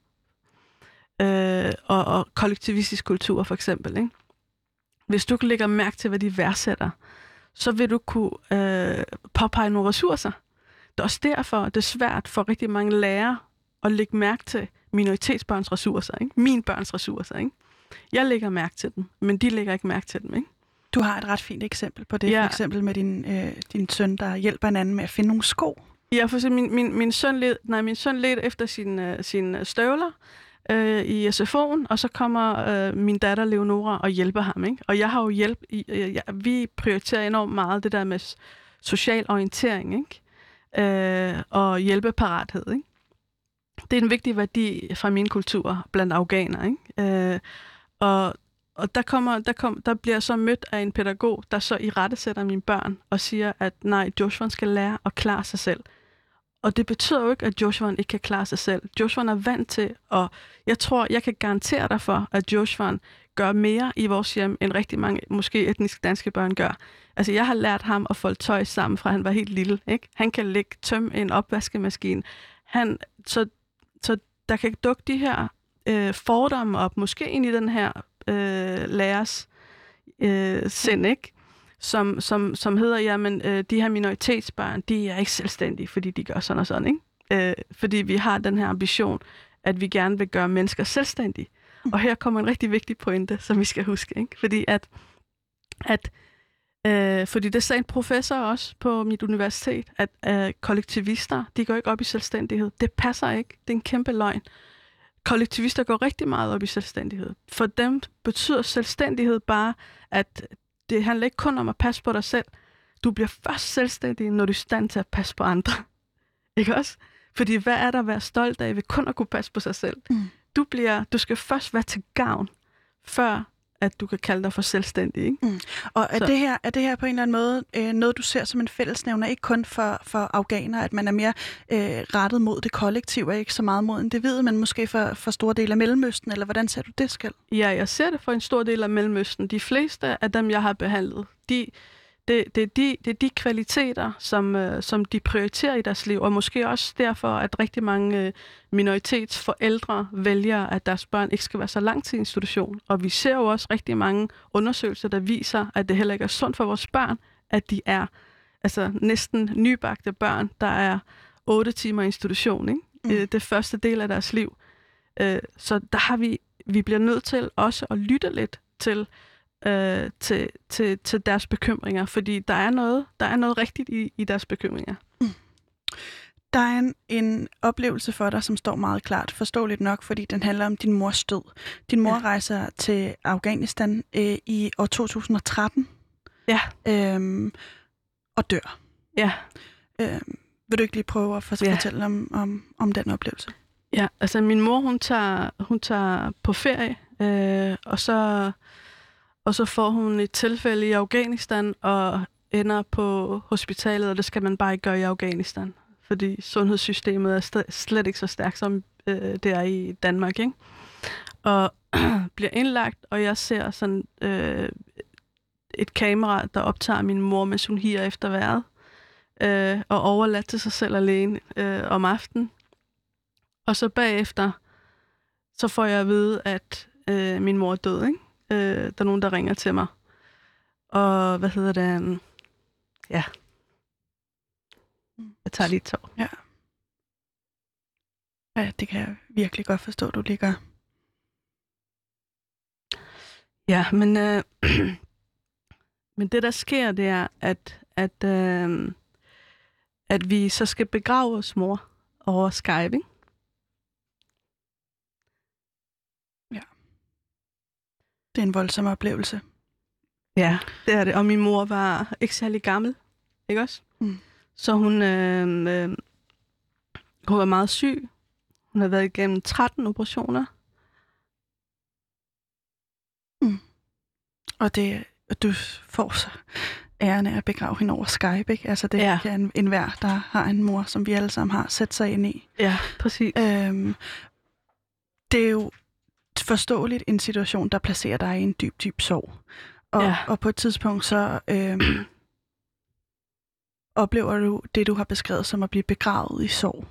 øh, og, og kollektivistisk kultur for eksempel, ikke? hvis du kan lægge mærke til, hvad de værdsætter, så vil du kunne øh, påpege nogle ressourcer. Det er også derfor, det er svært for rigtig mange lærere at lægge mærke til minoritetsbørns ressourcer, ikke? min børns ressourcer. Ikke? Jeg lægger mærke til dem, men de lægger ikke mærke til dem. Ikke? Du har et ret fint eksempel på det, Ja. for eksempel med din, øh, din søn, der hjælper hinanden med at finde nogle sko. Ja, for min, min, min, søn led, nej, min søn ledte efter sine uh, sin støvler øh, i SFO'en, og så kommer øh, min datter Leonora og hjælper ham. Ikke? Og jeg har jo hjælp, i, øh, jeg, vi prioriterer enormt meget det der med social orientering ikke? Øh, og hjælpeparathed. Ikke? Det er en vigtig værdi fra min kultur blandt afghanere. Ikke? Øh, og og der, kommer, der, kom, der bliver jeg så mødt af en pædagog, der så i rette sætter mine børn og siger, at nej, Joshua skal lære at klare sig selv. Og det betyder jo ikke, at Joshua ikke kan klare sig selv. Joshua er vant til, og jeg tror, jeg kan garantere dig for, at Joshua gør mere i vores hjem, end rigtig mange, måske etniske danske børn gør. Altså, jeg har lært ham at folde tøj sammen, fra han var helt lille. Ikke? Han kan lægge tøm i en opvaskemaskine. Han, så, så der kan dukke de her øh, fordomme op, måske ind i den her øh, lærers øh, sind, ikke? Som, som, som hedder, jamen, øh, de her minoritetsbørn, de er ikke selvstændige, fordi de gør sådan og sådan, ikke? Øh, fordi vi har den her ambition, at vi gerne vil gøre mennesker selvstændige. Og her kommer en rigtig vigtig pointe, som vi skal huske, ikke? Fordi at, at øh, fordi det sagde en professor også på mit universitet, at øh, kollektivister, de går ikke op i selvstændighed. Det passer ikke. Det er en kæmpe løgn kollektivister går rigtig meget op i selvstændighed. For dem betyder selvstændighed bare, at det handler ikke kun om at passe på dig selv. Du bliver først selvstændig, når du er i stand til at passe på andre. *laughs* Ikke også? Fordi hvad er der at være stolt af ved kun at kunne passe på sig selv? Mm. Du, bliver, du skal først være til gavn, før at du kan kalde dig for selvstændig. Ikke? Og er Så- det, her, er det her på en eller anden måde øh, noget, du ser som en fællesnævner, ikke kun for, for afghanere, at man er mere øh, rettet mod det kollektive, og ikke så meget mod individet, men måske for, for store dele af Mellemøsten, eller hvordan ser du det skal? Ja, jeg ser det for en stor del af Mellemøsten. De fleste af dem, jeg har behandlet, de, det, det, er de, det er de kvaliteter, som, øh, som de prioriterer i deres liv, og måske også derfor, at rigtig mange øh, minoritetsforældre vælger, at deres børn ikke skal være så lang tid i institution. Og vi ser jo også rigtig mange undersøgelser, der viser, at det heller ikke er sundt for vores børn, at de er altså, næsten nybagte børn, der er otte timer i institution. Ikke? Mm. Øh, det første del af deres liv. Øh, så der har vi, vi bliver nødt til også at lytte lidt til, øh, til, til, til deres bekymringer, fordi der er noget, der er noget rigtigt i, i deres bekymringer. Mm. Der er en, en oplevelse for dig, som står meget klart, forståeligt nok, fordi den handler om din mors død. Din mor ja. rejser til Afghanistan øh, i år 2013. Ja. Øhm, og dør. Ja. Øhm, vil du ikke lige prøve at ja. fortælle om, om, om den oplevelse? Ja, altså min mor, hun tager, hun tager på ferie, øh, og, så, og så får hun et tilfælde i Afghanistan, og ender på hospitalet, og det skal man bare ikke gøre i Afghanistan fordi sundhedssystemet er slet ikke så stærkt, som øh, det er i Danmark. Ikke? Og *clears throat* bliver indlagt, og jeg ser sådan øh, et kamera, der optager min mor, mens hun higer efter vejret, øh, og overladt til sig selv alene øh, om aftenen. Og så bagefter, så får jeg at vide, at øh, min mor er død. Ikke? Øh, der er nogen, der ringer til mig. Og hvad hedder det? Ja, jeg tager lige et tår. Ja. Ja, det kan jeg virkelig godt forstå, du ligger. Ja, men, øh, *clears throat* men det der sker, det er, at, at, øh, at vi så skal begrave vores mor over Skype, ikke? Ja. Det er en voldsom oplevelse. Ja, det er det. Og min mor var ikke særlig gammel, ikke også? Mm. Så hun, øh, øh, hun var meget syg. Hun har været igennem 13 operationer. Mm. Og det, du får så æren af at begrave hende over Skype, ikke? Altså det ja. er en, en hver, der har en mor, som vi alle sammen har sat sig ind i. Ja, præcis. Øhm, det er jo forståeligt en situation, der placerer dig i en dyb, dyb sorg. Og, ja. og på et tidspunkt så øhm, oplever du det, du har beskrevet som at blive begravet i sorg?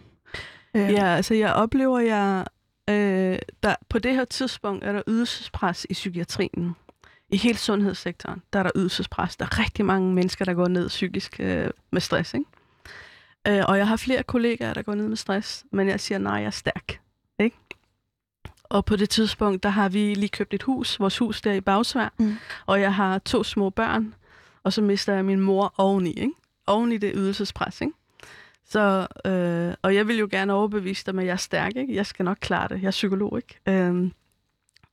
Øh. Ja, altså jeg oplever, jeg øh, der, på det her tidspunkt er der ydelsespres i psykiatrien. I hele sundhedssektoren, der er der ydelsespres. Der er rigtig mange mennesker, der går ned psykisk øh, med stress. Ikke? Øh, og jeg har flere kollegaer, der går ned med stress, men jeg siger, nej, jeg er stærk. Og på det tidspunkt, der har vi lige købt et hus, vores hus der i Bagsvær, mm. og jeg har to små børn, og så mister jeg min mor oveni. Ikke? oven i det ydelsespres, ikke? Så, øh, og jeg vil jo gerne overbevise dig, at jeg er stærk, ikke? Jeg skal nok klare det. Jeg er psykolog, ikke? Øh,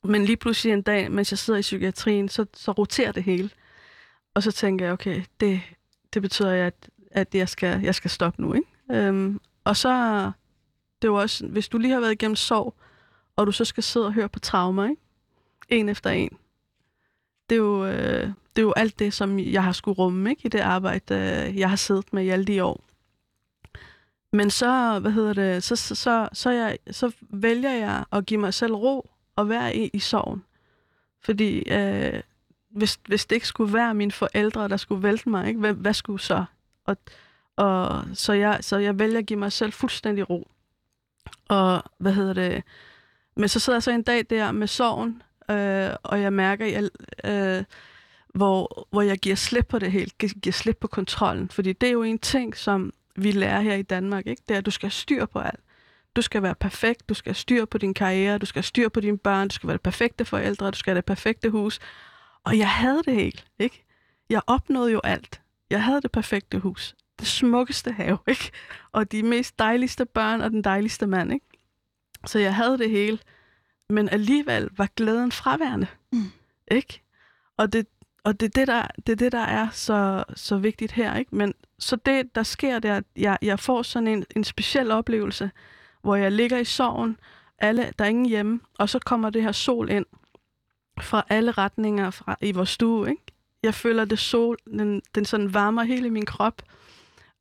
men lige pludselig en dag, mens jeg sidder i psykiatrien, så, så roterer det hele. Og så tænker jeg, okay, det, det betyder, at, at jeg, skal, jeg skal stoppe nu, ikke? Øh, og så, det jo også, hvis du lige har været igennem sorg, og du så skal sidde og høre på traumer, ikke? En efter en, det er jo, øh, det er jo alt det, som jeg har skulle rumme ikke, i det arbejde, øh, jeg har siddet med i alle de år. Men så, hvad hedder det, så, så, så, så, jeg, så vælger jeg at give mig selv ro og være i, i sorgen. Fordi øh, hvis, hvis det ikke skulle være mine forældre, der skulle vælte mig, ikke, hvad, hvad skulle så? Og, og så, jeg, så jeg vælger at give mig selv fuldstændig ro. Og hvad hedder det? Men så sidder jeg så en dag der med sorgen, øh, og jeg mærker, jeg, øh, hvor, hvor jeg giver slip på det hele, giver slip på kontrollen. Fordi det er jo en ting, som vi lærer her i Danmark, ikke? det er, at du skal have styr på alt. Du skal være perfekt, du skal have styr på din karriere, du skal have styr på dine børn, du skal være det perfekte forældre, du skal have det perfekte hus. Og jeg havde det helt, ikke? Jeg opnåede jo alt. Jeg havde det perfekte hus, det smukkeste have, ikke? Og de mest dejligste børn og den dejligste mand, ikke? Så jeg havde det hele men alligevel var glæden fraværende. Mm. Ikke? Og det, og det er det, der, det er det, der er så, så vigtigt her. Ikke? Men så det, der sker, det er, at jeg, jeg får sådan en, en speciel oplevelse, hvor jeg ligger i sorgen, alle, der er ingen hjemme, og så kommer det her sol ind fra alle retninger fra, i vores stue. Ikke? Jeg føler, det sol, den, den sådan varmer hele min krop,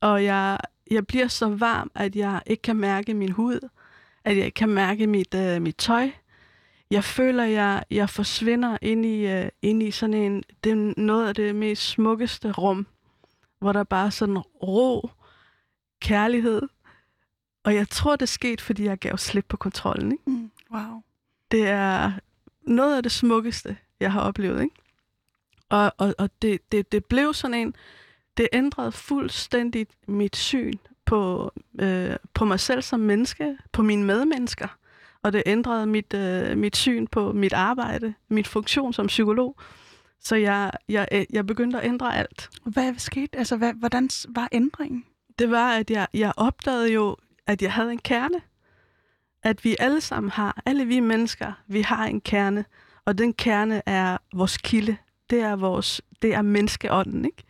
og jeg, jeg bliver så varm, at jeg ikke kan mærke min hud, at jeg kan mærke mit, uh, mit tøj, jeg føler, jeg, jeg forsvinder ind i, uh, ind i sådan en, det er noget af det mest smukkeste rum, hvor der bare er sådan ro, kærlighed. Og jeg tror, det er sket, fordi jeg gav slip på kontrollen. Ikke? Mm, wow. Det er noget af det smukkeste, jeg har oplevet. Ikke? Og, og, og det, det, det blev sådan en, det ændrede fuldstændigt mit syn på, øh, på mig selv som menneske, på mine medmennesker. Og det ændrede mit, øh, mit syn på mit arbejde, mit funktion som psykolog. Så jeg, jeg, øh, jeg begyndte at ændre alt. Hvad skete? Altså, hvad, hvordan var ændringen? Det var, at jeg, jeg opdagede jo, at jeg havde en kerne. At vi alle sammen har, alle vi mennesker, vi har en kerne. Og den kerne er vores kilde. Det er, vores, det er menneskeånden, ikke?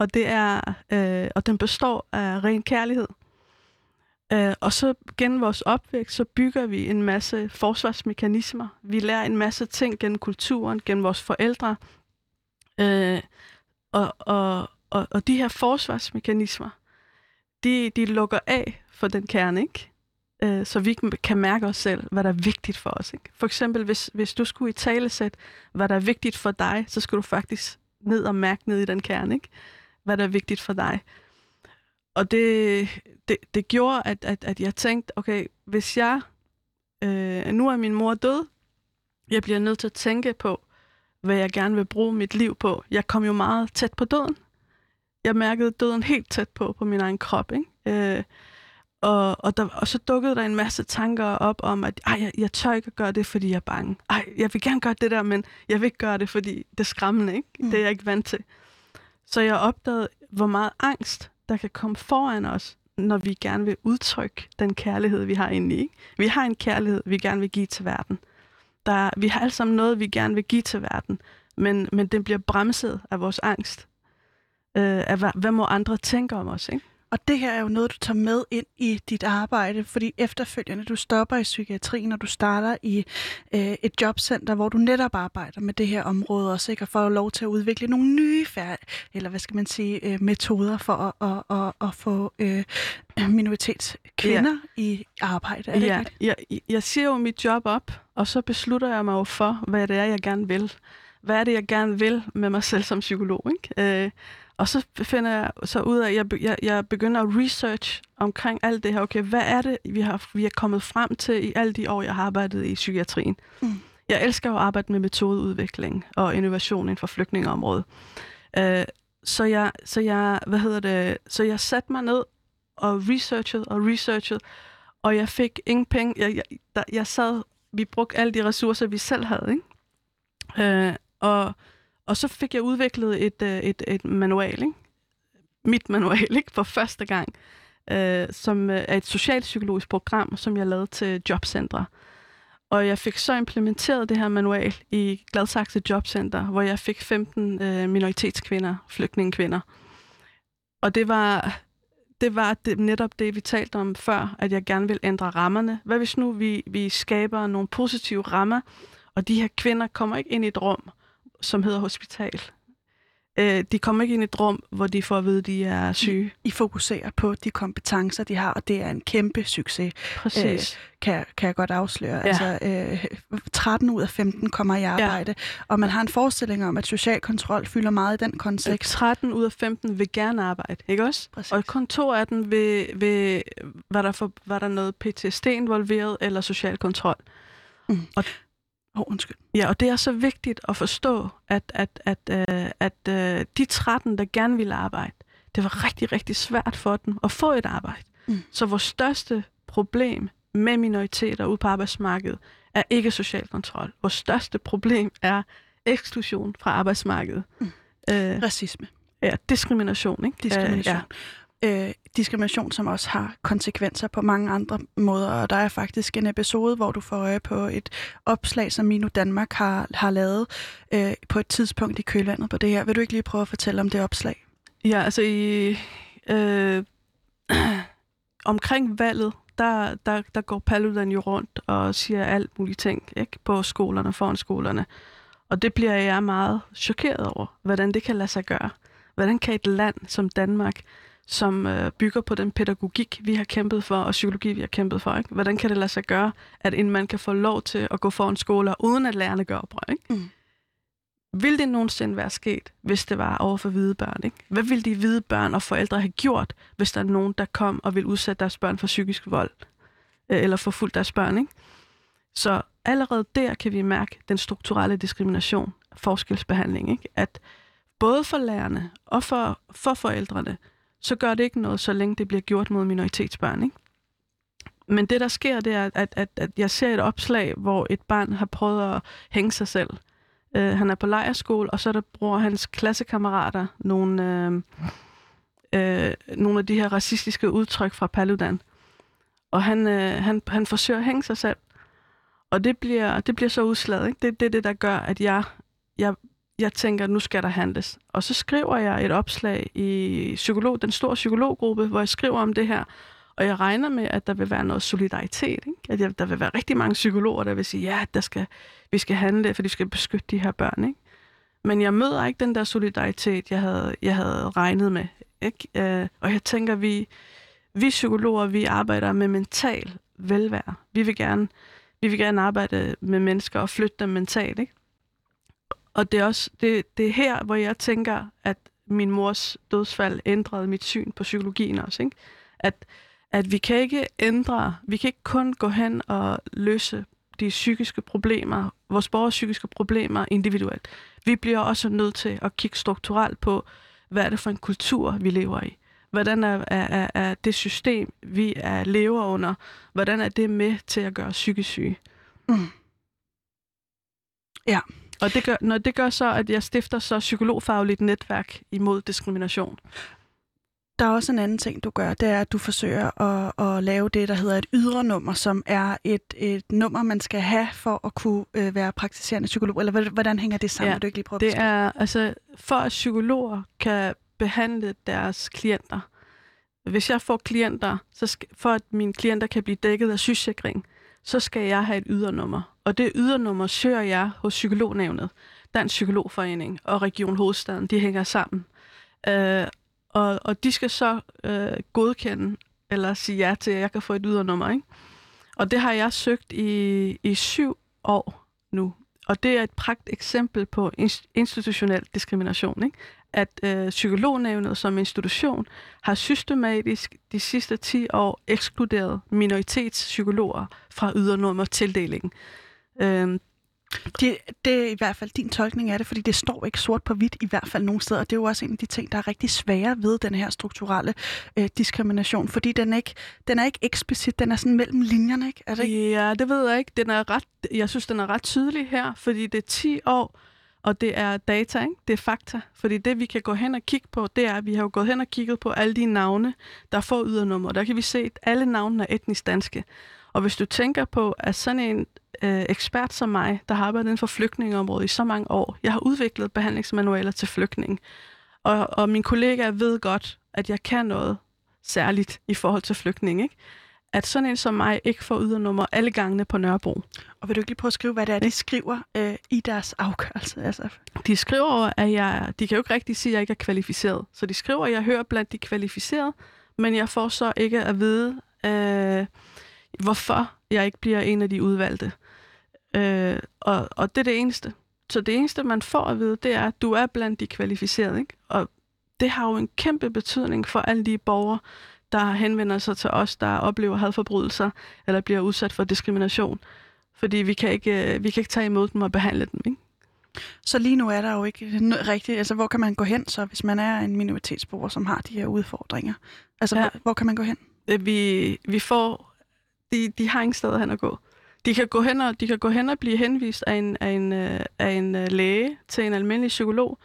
Og, det er, øh, og den består af ren kærlighed. Øh, og så gennem vores opvækst, så bygger vi en masse forsvarsmekanismer. Vi lærer en masse ting gennem kulturen, gennem vores forældre. Øh, og, og, og, og de her forsvarsmekanismer, de, de lukker af for den kerne, ikke? Øh, så vi kan mærke os selv, hvad der er vigtigt for os. Ikke? For eksempel, hvis, hvis du skulle i talesæt, hvad der er vigtigt for dig, så skulle du faktisk ned og mærke ned i den kerne, ikke? Hvad der er vigtigt for dig. Og det, det, det gjorde, at, at, at jeg tænkte, okay, hvis jeg, øh, nu er min mor død, jeg bliver nødt til at tænke på, hvad jeg gerne vil bruge mit liv på. Jeg kom jo meget tæt på døden. Jeg mærkede døden helt tæt på, på min egen krop. Ikke? Øh, og, og, der, og så dukkede der en masse tanker op om, at Ej, jeg, jeg tør ikke at gøre det, fordi jeg er bange. Ej, jeg vil gerne gøre det der, men jeg vil ikke gøre det, fordi det er skræmmende. Ikke? Mm. Det er jeg ikke vant til. Så jeg opdagede, hvor meget angst, der kan komme foran os, når vi gerne vil udtrykke den kærlighed, vi har inde i. Vi har en kærlighed, vi gerne vil give til verden. Der, vi har alle sammen noget, vi gerne vil give til verden, men, men den bliver bremset af vores angst. Øh, af, hvad, hvad må andre tænke om os? Ikke? Og det her er jo noget, du tager med ind i dit arbejde, fordi efterfølgende du stopper i psykiatrien, og du starter i øh, et jobcenter, hvor du netop arbejder med det her område, og sikkert får lov til at udvikle nogle nye færd, eller hvad skal man sige, øh, metoder for at, at, at, at få øh, *clears throat* minoritetskvinder ja. i arbejde. Er det ja, jeg, jeg siger jo mit job op, og så beslutter jeg mig jo for, hvad det er, jeg gerne vil. Hvad er det, jeg gerne vil med mig selv som psykolog? Ikke? Øh, og så finder jeg så ud af, at jeg, jeg, jeg begynder at research omkring alt det her. Okay, hvad er det, vi har, vi er kommet frem til i alle de år, jeg har arbejdet i psykiatrien? Mm. Jeg elsker at arbejde med metodeudvikling og innovation inden for flygtningeområdet. Uh, så jeg, så jeg, hvad hedder det, så jeg satte mig ned og researchede og researchede, og jeg fik ingen penge. Jeg, jeg, der, jeg sad, vi brugte alle de ressourcer, vi selv havde, ikke? Uh, og og så fik jeg udviklet et, øh, et, et manual, ikke? mit manual, ikke? for første gang, øh, som øh, er et socialpsykologisk program, som jeg lavede til jobcentre. Og jeg fik så implementeret det her manual i Gladsaxe Jobcenter, hvor jeg fik 15 øh, minoritetskvinder, flygtningekvinder. Og det var, det var det, netop det, vi talte om før, at jeg gerne vil ændre rammerne. Hvad hvis nu vi, vi skaber nogle positive rammer, og de her kvinder kommer ikke ind i et rum, som hedder hospital. Øh, de kommer ikke ind i et rum, hvor de får at vide, at de er syge. I fokuserer på de kompetencer, de har, og det er en kæmpe succes. Præcis. Øh, kan, kan jeg godt afsløre. Ja. Altså, øh, 13 ud af 15 kommer i arbejde, ja. og man har en forestilling om, at social kontrol fylder meget i den kontekst. 13 ud af 15 vil gerne arbejde, ikke også? Præcis. Og kun to af dem vil, vil var, der for, var der noget PTSD involveret, eller social kontrol. Mm. Og Oh, undskyld. Ja, og det er så vigtigt at forstå, at, at, at, at, at, at de 13, der gerne ville arbejde, det var rigtig, rigtig svært for dem at få et arbejde. Mm. Så vores største problem med minoriteter ude på arbejdsmarkedet er ikke social kontrol. Vores største problem er eksklusion fra arbejdsmarkedet. Mm. Øh, Racisme. Ja, diskrimination. Ikke? Diskrimination. Øh, ja øh, diskrimination, som også har konsekvenser på mange andre måder. Og der er faktisk en episode, hvor du får øje på et opslag, som Minu Danmark har, har lavet øh, på et tidspunkt i kølvandet på det her. Vil du ikke lige prøve at fortælle om det opslag? Ja, altså i... Øh, *clears throat* omkring valget, der, der, der går Paludan jo rundt og siger alt muligt ting ikke? på skolerne, foran skolerne. Og det bliver jeg meget chokeret over, hvordan det kan lade sig gøre. Hvordan kan et land som Danmark som øh, bygger på den pædagogik, vi har kæmpet for, og psykologi, vi har kæmpet for. Ikke? Hvordan kan det lade sig gøre, at en mand kan få lov til at gå foran skoler, uden at lærerne gør oprør? Ikke? Mm. Vil det nogensinde være sket, hvis det var over for hvide børn? Ikke? Hvad ville de hvide børn og forældre have gjort, hvis der er nogen, der kom og vil udsætte deres børn for psykisk vold? Øh, eller forfulgt deres børn? Ikke? Så allerede der kan vi mærke den strukturelle diskrimination, forskelsbehandling. Ikke? At både for lærerne og for, for forældrene, så gør det ikke noget, så længe det bliver gjort mod minoritetsbørn. Ikke? Men det, der sker, det er, at, at, at jeg ser et opslag, hvor et barn har prøvet at hænge sig selv. Uh, han er på lejerskole, og så der bruger hans klassekammerater nogle, uh, uh, nogle af de her racistiske udtryk fra Paludan. Og han, uh, han, han forsøger at hænge sig selv. Og det bliver, det bliver så udslaget. Ikke? Det er det, det, der gør, at jeg, jeg, jeg tænker, nu skal der handles. Og så skriver jeg et opslag i psykolog, den store psykologgruppe, hvor jeg skriver om det her. Og jeg regner med, at der vil være noget solidaritet. Ikke? At jeg, der vil være rigtig mange psykologer, der vil sige, ja, der skal, vi skal handle, for vi skal beskytte de her børn. Ikke? Men jeg møder ikke den der solidaritet, jeg havde, jeg havde regnet med. Ikke? Øh, og jeg tænker, vi, vi psykologer, vi arbejder med mental velvære. Vi vil gerne vi vil gerne arbejde med mennesker og flytte dem mentalt, ikke? Og det er også det, det er her, hvor jeg tænker, at min mors dødsfald ændrede mit syn på psykologien også, ikke? At, at vi kan ikke ændre, vi kan ikke kun gå hen og løse de psykiske problemer, vores borgers psykiske problemer individuelt. Vi bliver også nødt til at kigge strukturelt på, hvad er det for en kultur, vi lever i? Hvordan er, er, er det system, vi er lever under, hvordan er det med til at gøre psykisk syge? Mm. Ja. Og det gør, når det gør så, at jeg stifter så psykologfagligt netværk imod diskrimination. Der er også en anden ting, du gør, det er, at du forsøger at, at lave det, der hedder et ydre nummer, som er et, et nummer, man skal have for at kunne øh, være praktiserende psykolog. Eller hvordan hænger det sammen? Ja, du ikke lige prøve det er, altså, for at psykologer kan behandle deres klienter. Hvis jeg får klienter, så skal, for at mine klienter kan blive dækket af sygesikring, så skal jeg have et ydernummer. Og det ydernummer søger jeg hos Psykolognævnet, Dansk Psykologforening og Region Hovedstaden. De hænger sammen. Øh, og, og de skal så øh, godkende eller sige ja til, at jeg kan få et ydernummer. Ikke? Og det har jeg søgt i, i syv år nu. Og det er et pragt eksempel på institutionel diskrimination. Ikke? At øh, psykolognævnet som institution har systematisk de sidste 10 år ekskluderet minoritetspsykologer fra ydernummer tildelingen. Øh, det, det er i hvert fald din tolkning af det, fordi det står ikke sort på hvidt i hvert fald nogen steder, og det er jo også en af de ting, der er rigtig svære ved den her strukturelle øh, diskrimination, fordi den, ikke, den er ikke eksplicit, den er sådan mellem linjerne, ikke? Er det ikke? Ja, det ved jeg ikke. Den er ret, jeg synes, den er ret tydelig her, fordi det er 10 år, og det er data, ikke? det er fakta. Fordi det, vi kan gå hen og kigge på, det er, at vi har jo gået hen og kigget på alle de navne, der får ydernummer. Der kan vi se, at alle navnene er etnisk danske. Og hvis du tænker på, at sådan en øh, ekspert som mig, der har arbejdet inden for flygtningeområdet i så mange år, jeg har udviklet behandlingsmanualer til flygtning. Og, og mine kollegaer ved godt, at jeg kan noget særligt i forhold til flygtning. Ikke? At sådan en som mig ikke får ydernummer alle gangene på Nørrebro. Og vil du ikke lige prøve at skrive, hvad det er, de skriver øh, i deres afgørelse? Altså. De skriver, at jeg, de kan jo ikke rigtig sige, at jeg ikke er kvalificeret. Så de skriver, at jeg hører blandt de kvalificerede, men jeg får så ikke at vide, øh, hvorfor jeg ikke bliver en af de udvalgte. Øh, og, og det er det eneste. Så det eneste, man får at vide, det er, at du er blandt de kvalificerede. Ikke? Og det har jo en kæmpe betydning for alle de borgere, der henvender sig til os, der oplever hadforbrydelser eller bliver udsat for diskrimination. Fordi vi kan ikke, øh, vi kan ikke tage imod dem og behandle dem. Ikke? Så lige nu er der jo ikke rigtigt, altså hvor kan man gå hen så, hvis man er en minoritetsborger, som har de her udfordringer? Altså ja. hvor, hvor kan man gå hen? Øh, vi, vi får, de, de har ingen steder hen at gå. De kan gå hen og, de kan gå hen og blive henvist af en, af en, øh, af en øh, læge til en almindelig psykolog,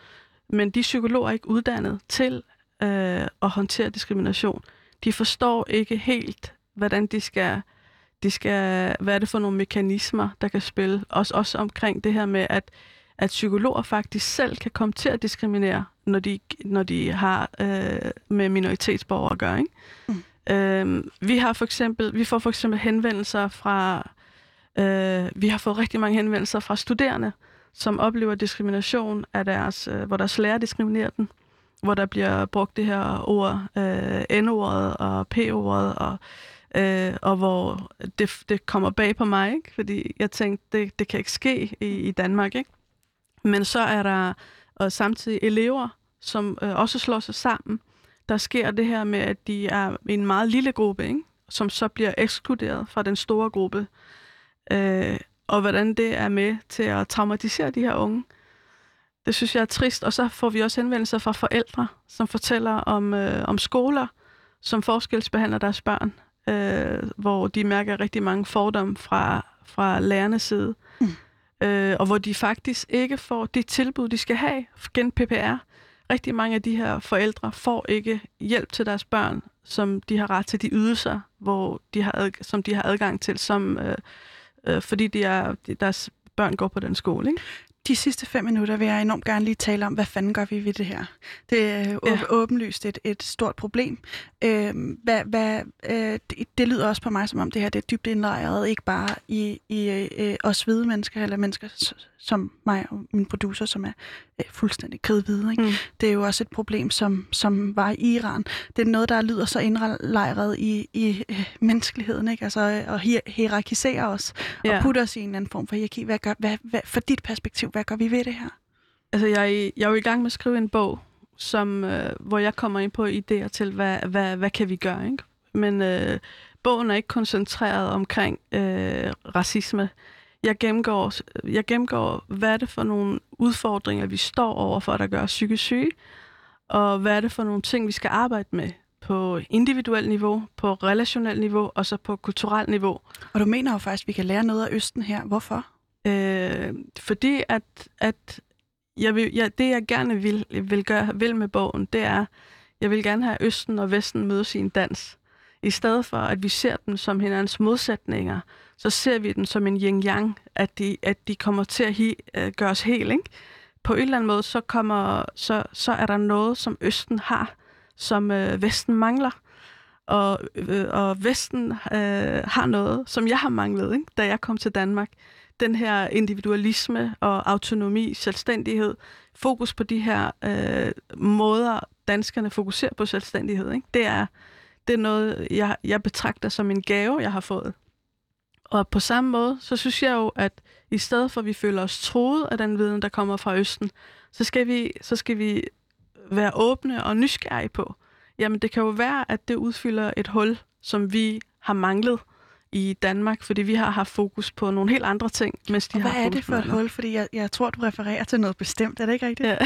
men de psykologer er ikke uddannet til øh, at håndtere diskrimination. De forstår ikke helt, hvordan de skal, de skal, hvad er det for nogle mekanismer, der kan spille. Også, også omkring det her med, at, at psykologer faktisk selv kan komme til at diskriminere, når de, når de har øh, med minoritetsborgere at gøre. Ikke? Mm. Øh, vi har for eksempel, vi får for eksempel henvendelser fra Øh, vi har fået rigtig mange henvendelser fra studerende, som oplever diskrimination af deres, øh, hvor deres lærer diskriminerer dem, hvor der bliver brugt det her ord, øh, N-ordet og P-ordet, og, øh, og hvor det, det kommer bag på mig, ikke? fordi jeg tænkte, det, det kan ikke ske i, i Danmark. Ikke? Men så er der og samtidig elever, som øh, også slår sig sammen. Der sker det her med, at de er en meget lille gruppe, ikke? som så bliver ekskluderet fra den store gruppe øh, og hvordan det er med til at traumatisere de her unge. Det synes jeg er trist. Og så får vi også henvendelser fra forældre, som fortæller om, øh, om skoler, som forskelsbehandler deres børn, øh, hvor de mærker rigtig mange fordomme fra, fra lærernes side, mm. øh, og hvor de faktisk ikke får det tilbud, de skal have gen PPR. Rigtig mange af de her forældre får ikke hjælp til deres børn, som de har ret til de ydelser, hvor de har ad, som de har adgang til, som, øh, øh, fordi de er, deres børn går på den skole. Ikke? De sidste fem minutter vil jeg enormt gerne lige tale om, hvad fanden gør vi ved det her? Det er ja. åbenlyst et, et stort problem. Øh, hvad, hvad, øh, det, det lyder også på mig, som om det her det er dybt indlejret, ikke bare i, i øh, os hvide mennesker, eller mennesker som mig og min producer, som er øh, fuldstændig kridhvide. Ikke? Mm. Det er jo også et problem, som, som var i Iran. Det er noget, der lyder så indlejret i, i øh, menneskeligheden, ikke? Altså at hier- hierarkisere os ja. og putte os i en eller anden form for hierarki. Hvad gør, hvad, hvad, for dit perspektiv, hvad gør vi ved det her? Altså, jeg, jeg er jo i gang med at skrive en bog, som, øh, hvor jeg kommer ind på idéer til, hvad, hvad, hvad kan vi gøre, ikke? Men øh, bogen er ikke koncentreret omkring øh, racisme jeg gennemgår, jeg gennemgår, hvad er det for nogle udfordringer, vi står over for, der gør psykisk syge, og hvad er det for nogle ting, vi skal arbejde med på individuelt niveau, på relationelt niveau og så på kulturelt niveau. Og du mener jo faktisk, at vi kan lære noget af Østen her. Hvorfor? Øh, fordi at, at jeg vil, ja, det, jeg gerne vil, vil, gøre, vil med bogen, det er, jeg vil gerne have Østen og Vesten mødes i en dans. I stedet for, at vi ser dem som hinandens modsætninger, så ser vi dem som en yin-yang, at de, at de kommer til at he, uh, øh, gøre os helt. Ikke? På en eller anden måde, så, kommer, så, så er der noget, som Østen har, som uh, Vesten mangler. Og, uh, og Vesten uh, har noget, som jeg har manglet, ikke? da jeg kom til Danmark. Den her individualisme og autonomi, selvstændighed, fokus på de her uh, måder, danskerne fokuserer på selvstændighed. Ikke? Det, er, det er noget, jeg, jeg betragter som en gave, jeg har fået. Og på samme måde, så synes jeg jo, at i stedet for at vi føler os troet af den viden, der kommer fra Østen, så skal vi, så skal vi være åbne og nysgerrige på, jamen det kan jo være, at det udfylder et hul, som vi har manglet i Danmark, fordi vi har haft fokus på nogle helt andre ting, mens de og har hvad er det for et hul? Fordi jeg, jeg tror, du refererer til noget bestemt, er det ikke rigtigt? Ja.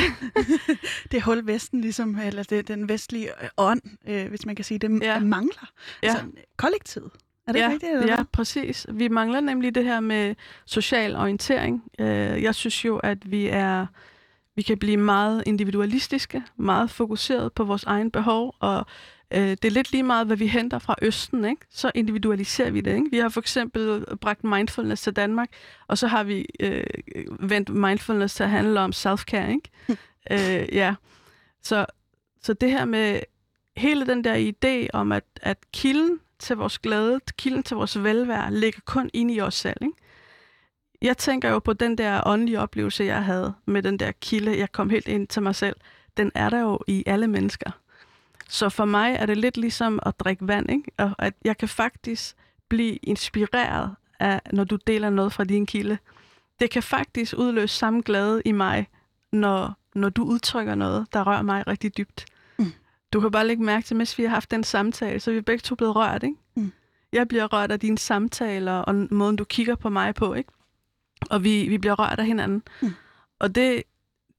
*laughs* det hul Vesten, ligesom, eller det, den vestlige ånd, øh, hvis man kan sige, det ja. mangler. Altså kollektivet. Er det ja, rigtigt? Eller ja, præcis. Vi mangler nemlig det her med social orientering. Øh, jeg synes jo, at vi er vi kan blive meget individualistiske, meget fokuseret på vores egen behov, og øh, det er lidt lige meget, hvad vi henter fra Østen, ikke? så individualiserer vi det. Ikke? Vi har for eksempel bragt mindfulness til Danmark, og så har vi øh, vendt mindfulness til at handle om self-care. Ikke? *laughs* øh, ja. så, så det her med hele den der idé om, at, at kilden til vores glæde, kilden til vores velvære, ligger kun inde i os selv. Ikke? Jeg tænker jo på den der åndelige oplevelse, jeg havde med den der kilde, jeg kom helt ind til mig selv. Den er der jo i alle mennesker. Så for mig er det lidt ligesom at drikke vand, ikke? Og at jeg kan faktisk blive inspireret af, når du deler noget fra din kilde. Det kan faktisk udløse samme glæde i mig, når, når du udtrykker noget, der rører mig rigtig dybt. Du kan bare lægge mærke til, mens vi har haft den samtale, så er vi begge to blevet rørt, ikke? Mm. Jeg bliver rørt af dine samtaler, og måden, du kigger på mig på, ikke? Og vi, vi bliver rørt af hinanden. Mm. Og det,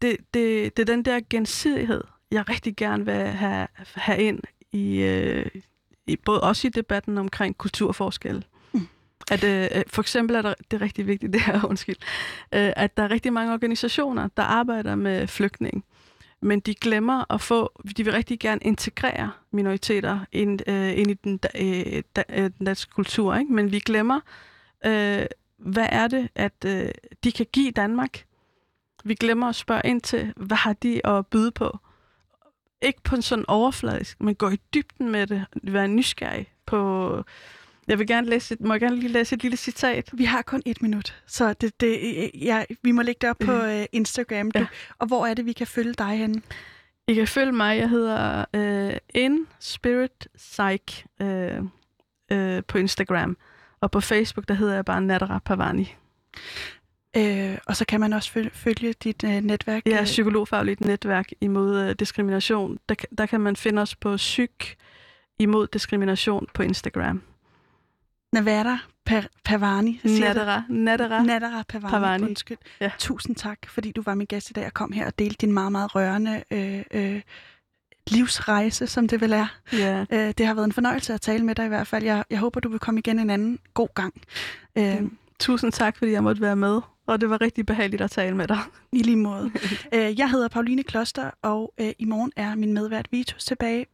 det, det, det er den der gensidighed, jeg rigtig gerne vil have, have ind i, øh, i både også i debatten omkring kulturforskel. Mm. At, øh, for eksempel er der, det er rigtig vigtigt, *laughs* det her, undskyld, øh, at der er rigtig mange organisationer, der arbejder med flygtninge men de glemmer at få, de vil rigtig gerne integrere minoriteter ind, øh, ind i den, øh, da, øh, den danske kultur, ikke? men vi glemmer, øh, hvad er det, at øh, de kan give Danmark? Vi glemmer at spørge ind til, hvad har de at byde på? Ikke på en sådan overfladisk, men gå i dybden med det, være nysgerrig på jeg vil gerne læse, må jeg gerne lige læse et lille citat? Vi har kun et minut, så det, det, ja, vi må lægge det op på uh, Instagram. Du, ja. Og hvor er det, vi kan følge dig henne? I kan følge mig. Jeg hedder uh, In Spirit Psych uh, uh, på Instagram. Og på Facebook, der hedder jeg bare Nadra Pavani. Øh, og så kan man også følge, følge dit øh, netværk? Ja, psykologfagligt netværk imod øh, diskrimination. Der, der kan man finde os på psyk imod diskrimination på Instagram. Navada Pavani. Nadara. Nadara. Nadara Pavani. Pavani. Undskyld. Ja. Tusind tak, fordi du var min gæst i dag og kom her og delte din meget, meget rørende øh, øh, livsrejse, som det vel er. Ja. Øh, det har været en fornøjelse at tale med dig i hvert fald. Jeg, jeg håber, du vil komme igen en anden god gang. Øh, Tusind tak, fordi jeg måtte være med, og det var rigtig behageligt at tale med dig. I lige måde. Øh, jeg hedder Pauline Kloster, og øh, i morgen er min medvært Vitus tilbage.